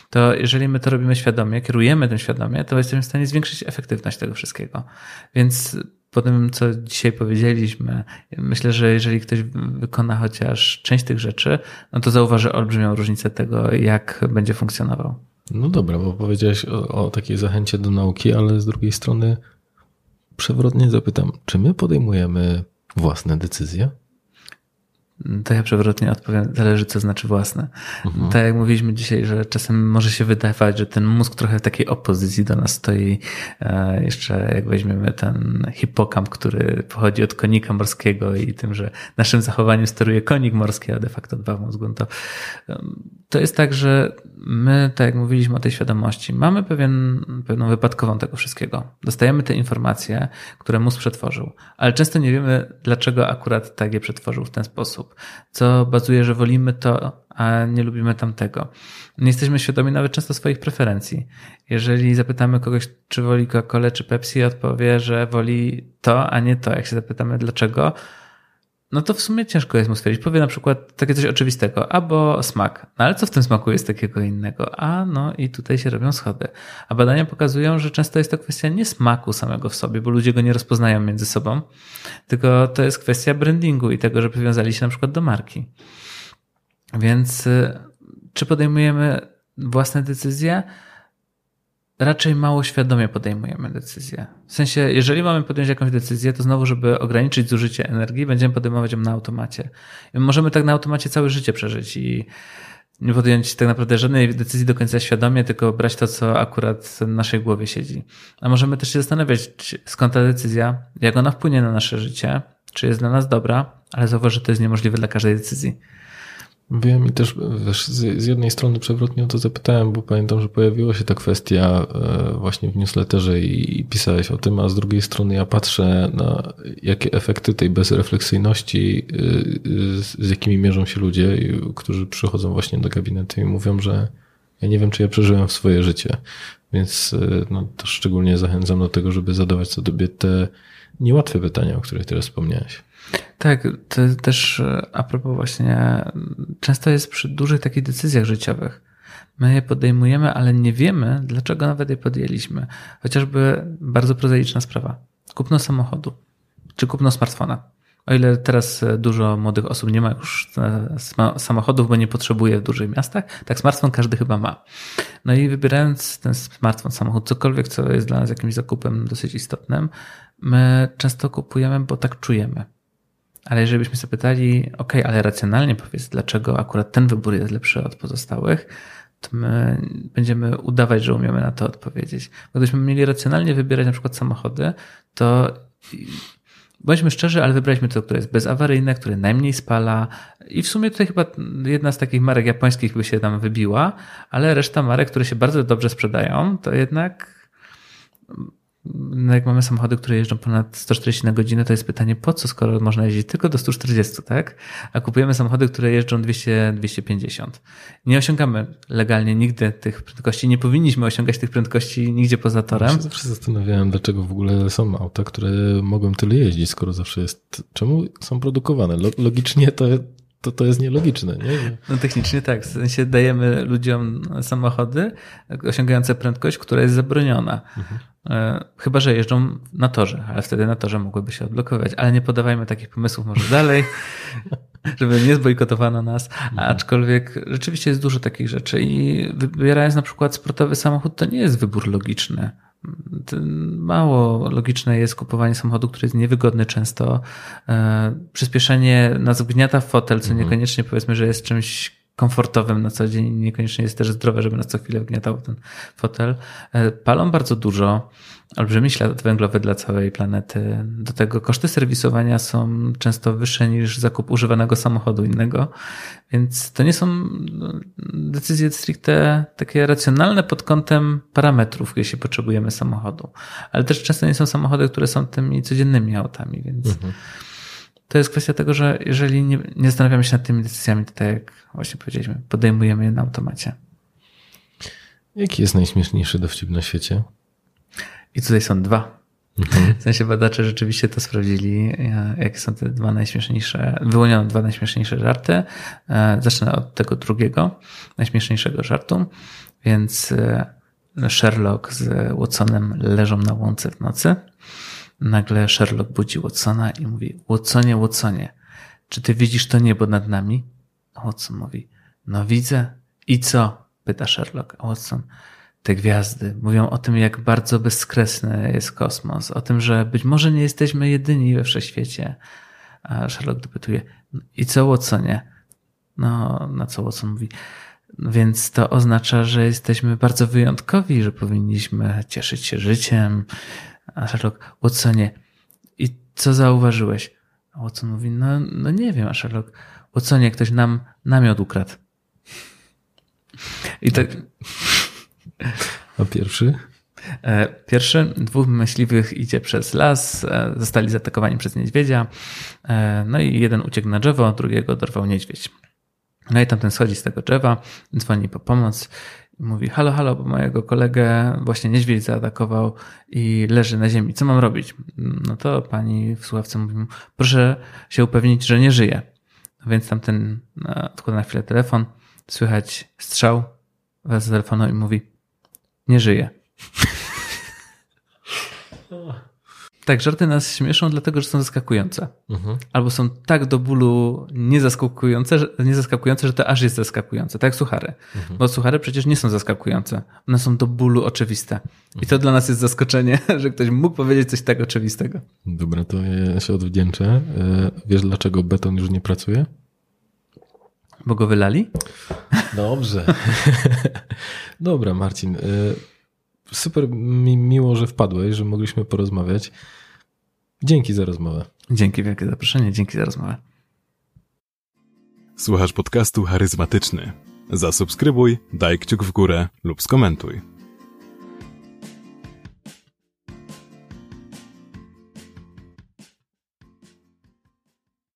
to jeżeli my to robimy świadomie, kierujemy tym świadomie, to jesteśmy w stanie zwiększyć efektywność tego wszystkiego. Więc po tym, co dzisiaj powiedzieliśmy, myślę, że jeżeli ktoś wykona chociaż część tych rzeczy, no to zauważy olbrzymią różnicę tego, jak będzie funkcjonował. No dobra, bo powiedziałeś o, o takiej zachęcie do nauki, ale z drugiej strony przewrotnie zapytam, czy my podejmujemy własne decyzje? To ja przewrotnie odpowiem, zależy co znaczy własne. Mhm. Tak jak mówiliśmy dzisiaj, że czasem może się wydawać, że ten mózg trochę w takiej opozycji do nas stoi. E, jeszcze jak weźmiemy ten hipokamp, który pochodzi od konika morskiego i tym, że naszym zachowaniem steruje konik morski, a de facto dba w mózgu, no to to jest tak, że my, tak jak mówiliśmy o tej świadomości, mamy pewien, pewną wypadkową tego wszystkiego. Dostajemy te informacje, które mózg przetworzył, ale często nie wiemy, dlaczego akurat tak je przetworzył w ten sposób, co bazuje, że wolimy to, a nie lubimy tamtego. Nie jesteśmy świadomi nawet często swoich preferencji. Jeżeli zapytamy kogoś, czy woli Coca-Colę czy Pepsi, odpowie, że woli to, a nie to. Jak się zapytamy dlaczego, no to w sumie ciężko jest mu stwierdzić. Powie na przykład takie coś oczywistego, albo smak. No ale co w tym smaku jest takiego innego? A no i tutaj się robią schody. A badania pokazują, że często jest to kwestia nie smaku samego w sobie, bo ludzie go nie rozpoznają między sobą, tylko to jest kwestia brandingu i tego, że przywiązali się na przykład do marki. Więc y, czy podejmujemy własne decyzje? Raczej mało świadomie podejmujemy decyzje. W sensie, jeżeli mamy podjąć jakąś decyzję, to znowu, żeby ograniczyć zużycie energii, będziemy podejmować ją na automacie. I możemy tak na automacie całe życie przeżyć i nie podjąć tak naprawdę żadnej decyzji do końca świadomie, tylko brać to, co akurat w naszej głowie siedzi. A możemy też się zastanawiać, skąd ta decyzja, jak ona wpłynie na nasze życie, czy jest dla nas dobra, ale zauważ, że to jest niemożliwe dla każdej decyzji. Wiem i też wiesz, z jednej strony przewrotnie o to zapytałem, bo pamiętam, że pojawiła się ta kwestia e, właśnie w newsletterze i pisałeś o tym, a z drugiej strony ja patrzę na jakie efekty tej bezrefleksyjności, e, z jakimi mierzą się ludzie, którzy przychodzą właśnie do gabinetu i mówią, że ja nie wiem, czy ja przeżyłem swoje życie. Więc e, no, to szczególnie zachęcam do tego, żeby zadawać sobie te niełatwe pytania, o których teraz wspomniałeś. Tak, to też e, a propos właśnie, często jest przy dużych takich decyzjach życiowych. My je podejmujemy, ale nie wiemy, dlaczego nawet je podjęliśmy. Chociażby bardzo prozaiczna sprawa. Kupno samochodu, czy kupno smartfona. O ile teraz e, dużo młodych osób nie ma już e, samochodów, bo nie potrzebuje w dużych miastach, tak smartfon każdy chyba ma. No i wybierając ten smartfon, samochód, cokolwiek, co jest dla nas jakimś zakupem dosyć istotnym, my często kupujemy, bo tak czujemy. Ale jeżeli byśmy zapytali, ok, ale racjonalnie powiedz, dlaczego akurat ten wybór jest lepszy od pozostałych, to my będziemy udawać, że umiemy na to odpowiedzieć. Gdybyśmy mieli racjonalnie wybierać na przykład samochody, to bądźmy szczerzy, ale wybraliśmy to, które jest bezawaryjne, które najmniej spala i w sumie tutaj chyba jedna z takich marek japońskich by się tam wybiła, ale reszta marek, które się bardzo dobrze sprzedają, to jednak no jak mamy samochody, które jeżdżą ponad 140 na godzinę, to jest pytanie, po co, skoro można jeździć tylko do 140, tak? A kupujemy samochody, które jeżdżą 200-250. Nie osiągamy legalnie nigdy tych prędkości, nie powinniśmy osiągać tych prędkości nigdzie poza torem. Ja się zawsze zastanawiałem, dlaczego w ogóle są auta, które mogą tyle jeździć, skoro zawsze jest, czemu są produkowane? Logicznie to to, to jest nielogiczne. Nie? No technicznie tak. W sensie dajemy ludziom samochody osiągające prędkość, która jest zabroniona. Mhm. E, chyba, że jeżdżą na torze, ale wtedy na torze mogłyby się odblokować. Ale nie podawajmy takich pomysłów może dalej, [LAUGHS] żeby nie zbojkotowano nas. Mhm. Aczkolwiek rzeczywiście jest dużo takich rzeczy i wybierając na przykład sportowy samochód, to nie jest wybór logiczny mało logiczne jest kupowanie samochodu, który jest niewygodny często. E, przyspieszenie nas wgniata w fotel, co mhm. niekoniecznie powiedzmy, że jest czymś komfortowym na co dzień, niekoniecznie jest też zdrowe, żeby nas co chwilę wgniatał ten fotel. E, palą bardzo dużo, olbrzymi ślad węglowy dla całej planety. Do tego koszty serwisowania są często wyższe niż zakup używanego samochodu innego, więc to nie są no, decyzje stricte takie racjonalne pod kątem parametrów, jeśli potrzebujemy samochodu. Ale też często nie są samochody, które są tymi codziennymi autami, więc mhm. To jest kwestia tego, że jeżeli nie, nie zastanawiamy się nad tymi decyzjami, to tak jak właśnie powiedzieliśmy, podejmujemy je na automacie. Jaki jest najśmieszniejszy dowcip na świecie? I tutaj są dwa. Mhm. W sensie badacze rzeczywiście to sprawdzili, e, jakie są te dwa najśmieszniejsze, wyłoniono dwa najśmieszniejsze żarty. E, zacznę od tego drugiego, najśmieszniejszego żartu. Więc e, Sherlock z Watsonem leżą na łące w nocy. Nagle Sherlock budzi Watsona i mówi, Watsonie, Watsonie, czy ty widzisz to niebo nad nami? Watson mówi, no widzę. I co? Pyta Sherlock. A Watson, te gwiazdy mówią o tym, jak bardzo bezkresny jest kosmos, o tym, że być może nie jesteśmy jedyni we wszechświecie. A Sherlock dopytuje, i co Watsonie? No, na co Watson mówi, więc to oznacza, że jesteśmy bardzo wyjątkowi, że powinniśmy cieszyć się życiem. A Sherlock, Watsonie, i co zauważyłeś? A Watson mówi, no, no nie wiem, a Sherlock, Watsonie, ktoś nam namiot ukradł. I tak... A pierwszy? E, pierwszy, dwóch myśliwych idzie przez las, e, zostali zaatakowani przez niedźwiedzia, e, no i jeden uciekł na drzewo, drugiego dorwał niedźwiedź. No i tamten schodzi z tego drzewa, dzwoni po pomoc mówi, halo, halo, bo mojego kolegę właśnie niedźwiedź zaatakował i leży na ziemi. Co mam robić? No to pani w słuchawce mówi mu, proszę się upewnić, że nie żyje. Więc tamten odkłada na chwilę telefon, słychać strzał, wraca z telefonu i mówi, nie żyje. [LAUGHS] Tak, żarty nas śmieszą, dlatego że są zaskakujące. Mhm. Albo są tak do bólu niezaskakujące, że, niezaskakujące, że to aż jest zaskakujące. Tak jak suchary. Mhm. Bo suchary przecież nie są zaskakujące. One są do bólu oczywiste. I to dla nas jest zaskoczenie, [LAUGHS] że ktoś mógł powiedzieć coś tak oczywistego. Dobra, to ja się odwdzięczę. E, wiesz, dlaczego beton już nie pracuje? Bo go wylali? Dobrze. [LAUGHS] Dobra, Marcin. Super mi miło, że wpadłeś, że mogliśmy porozmawiać. Dzięki za rozmowę. Dzięki wielkie zaproszenie, dzięki za rozmowę. Słuchasz podcastu charyzmatyczny. Zasubskrybuj, daj kciuk w górę lub skomentuj.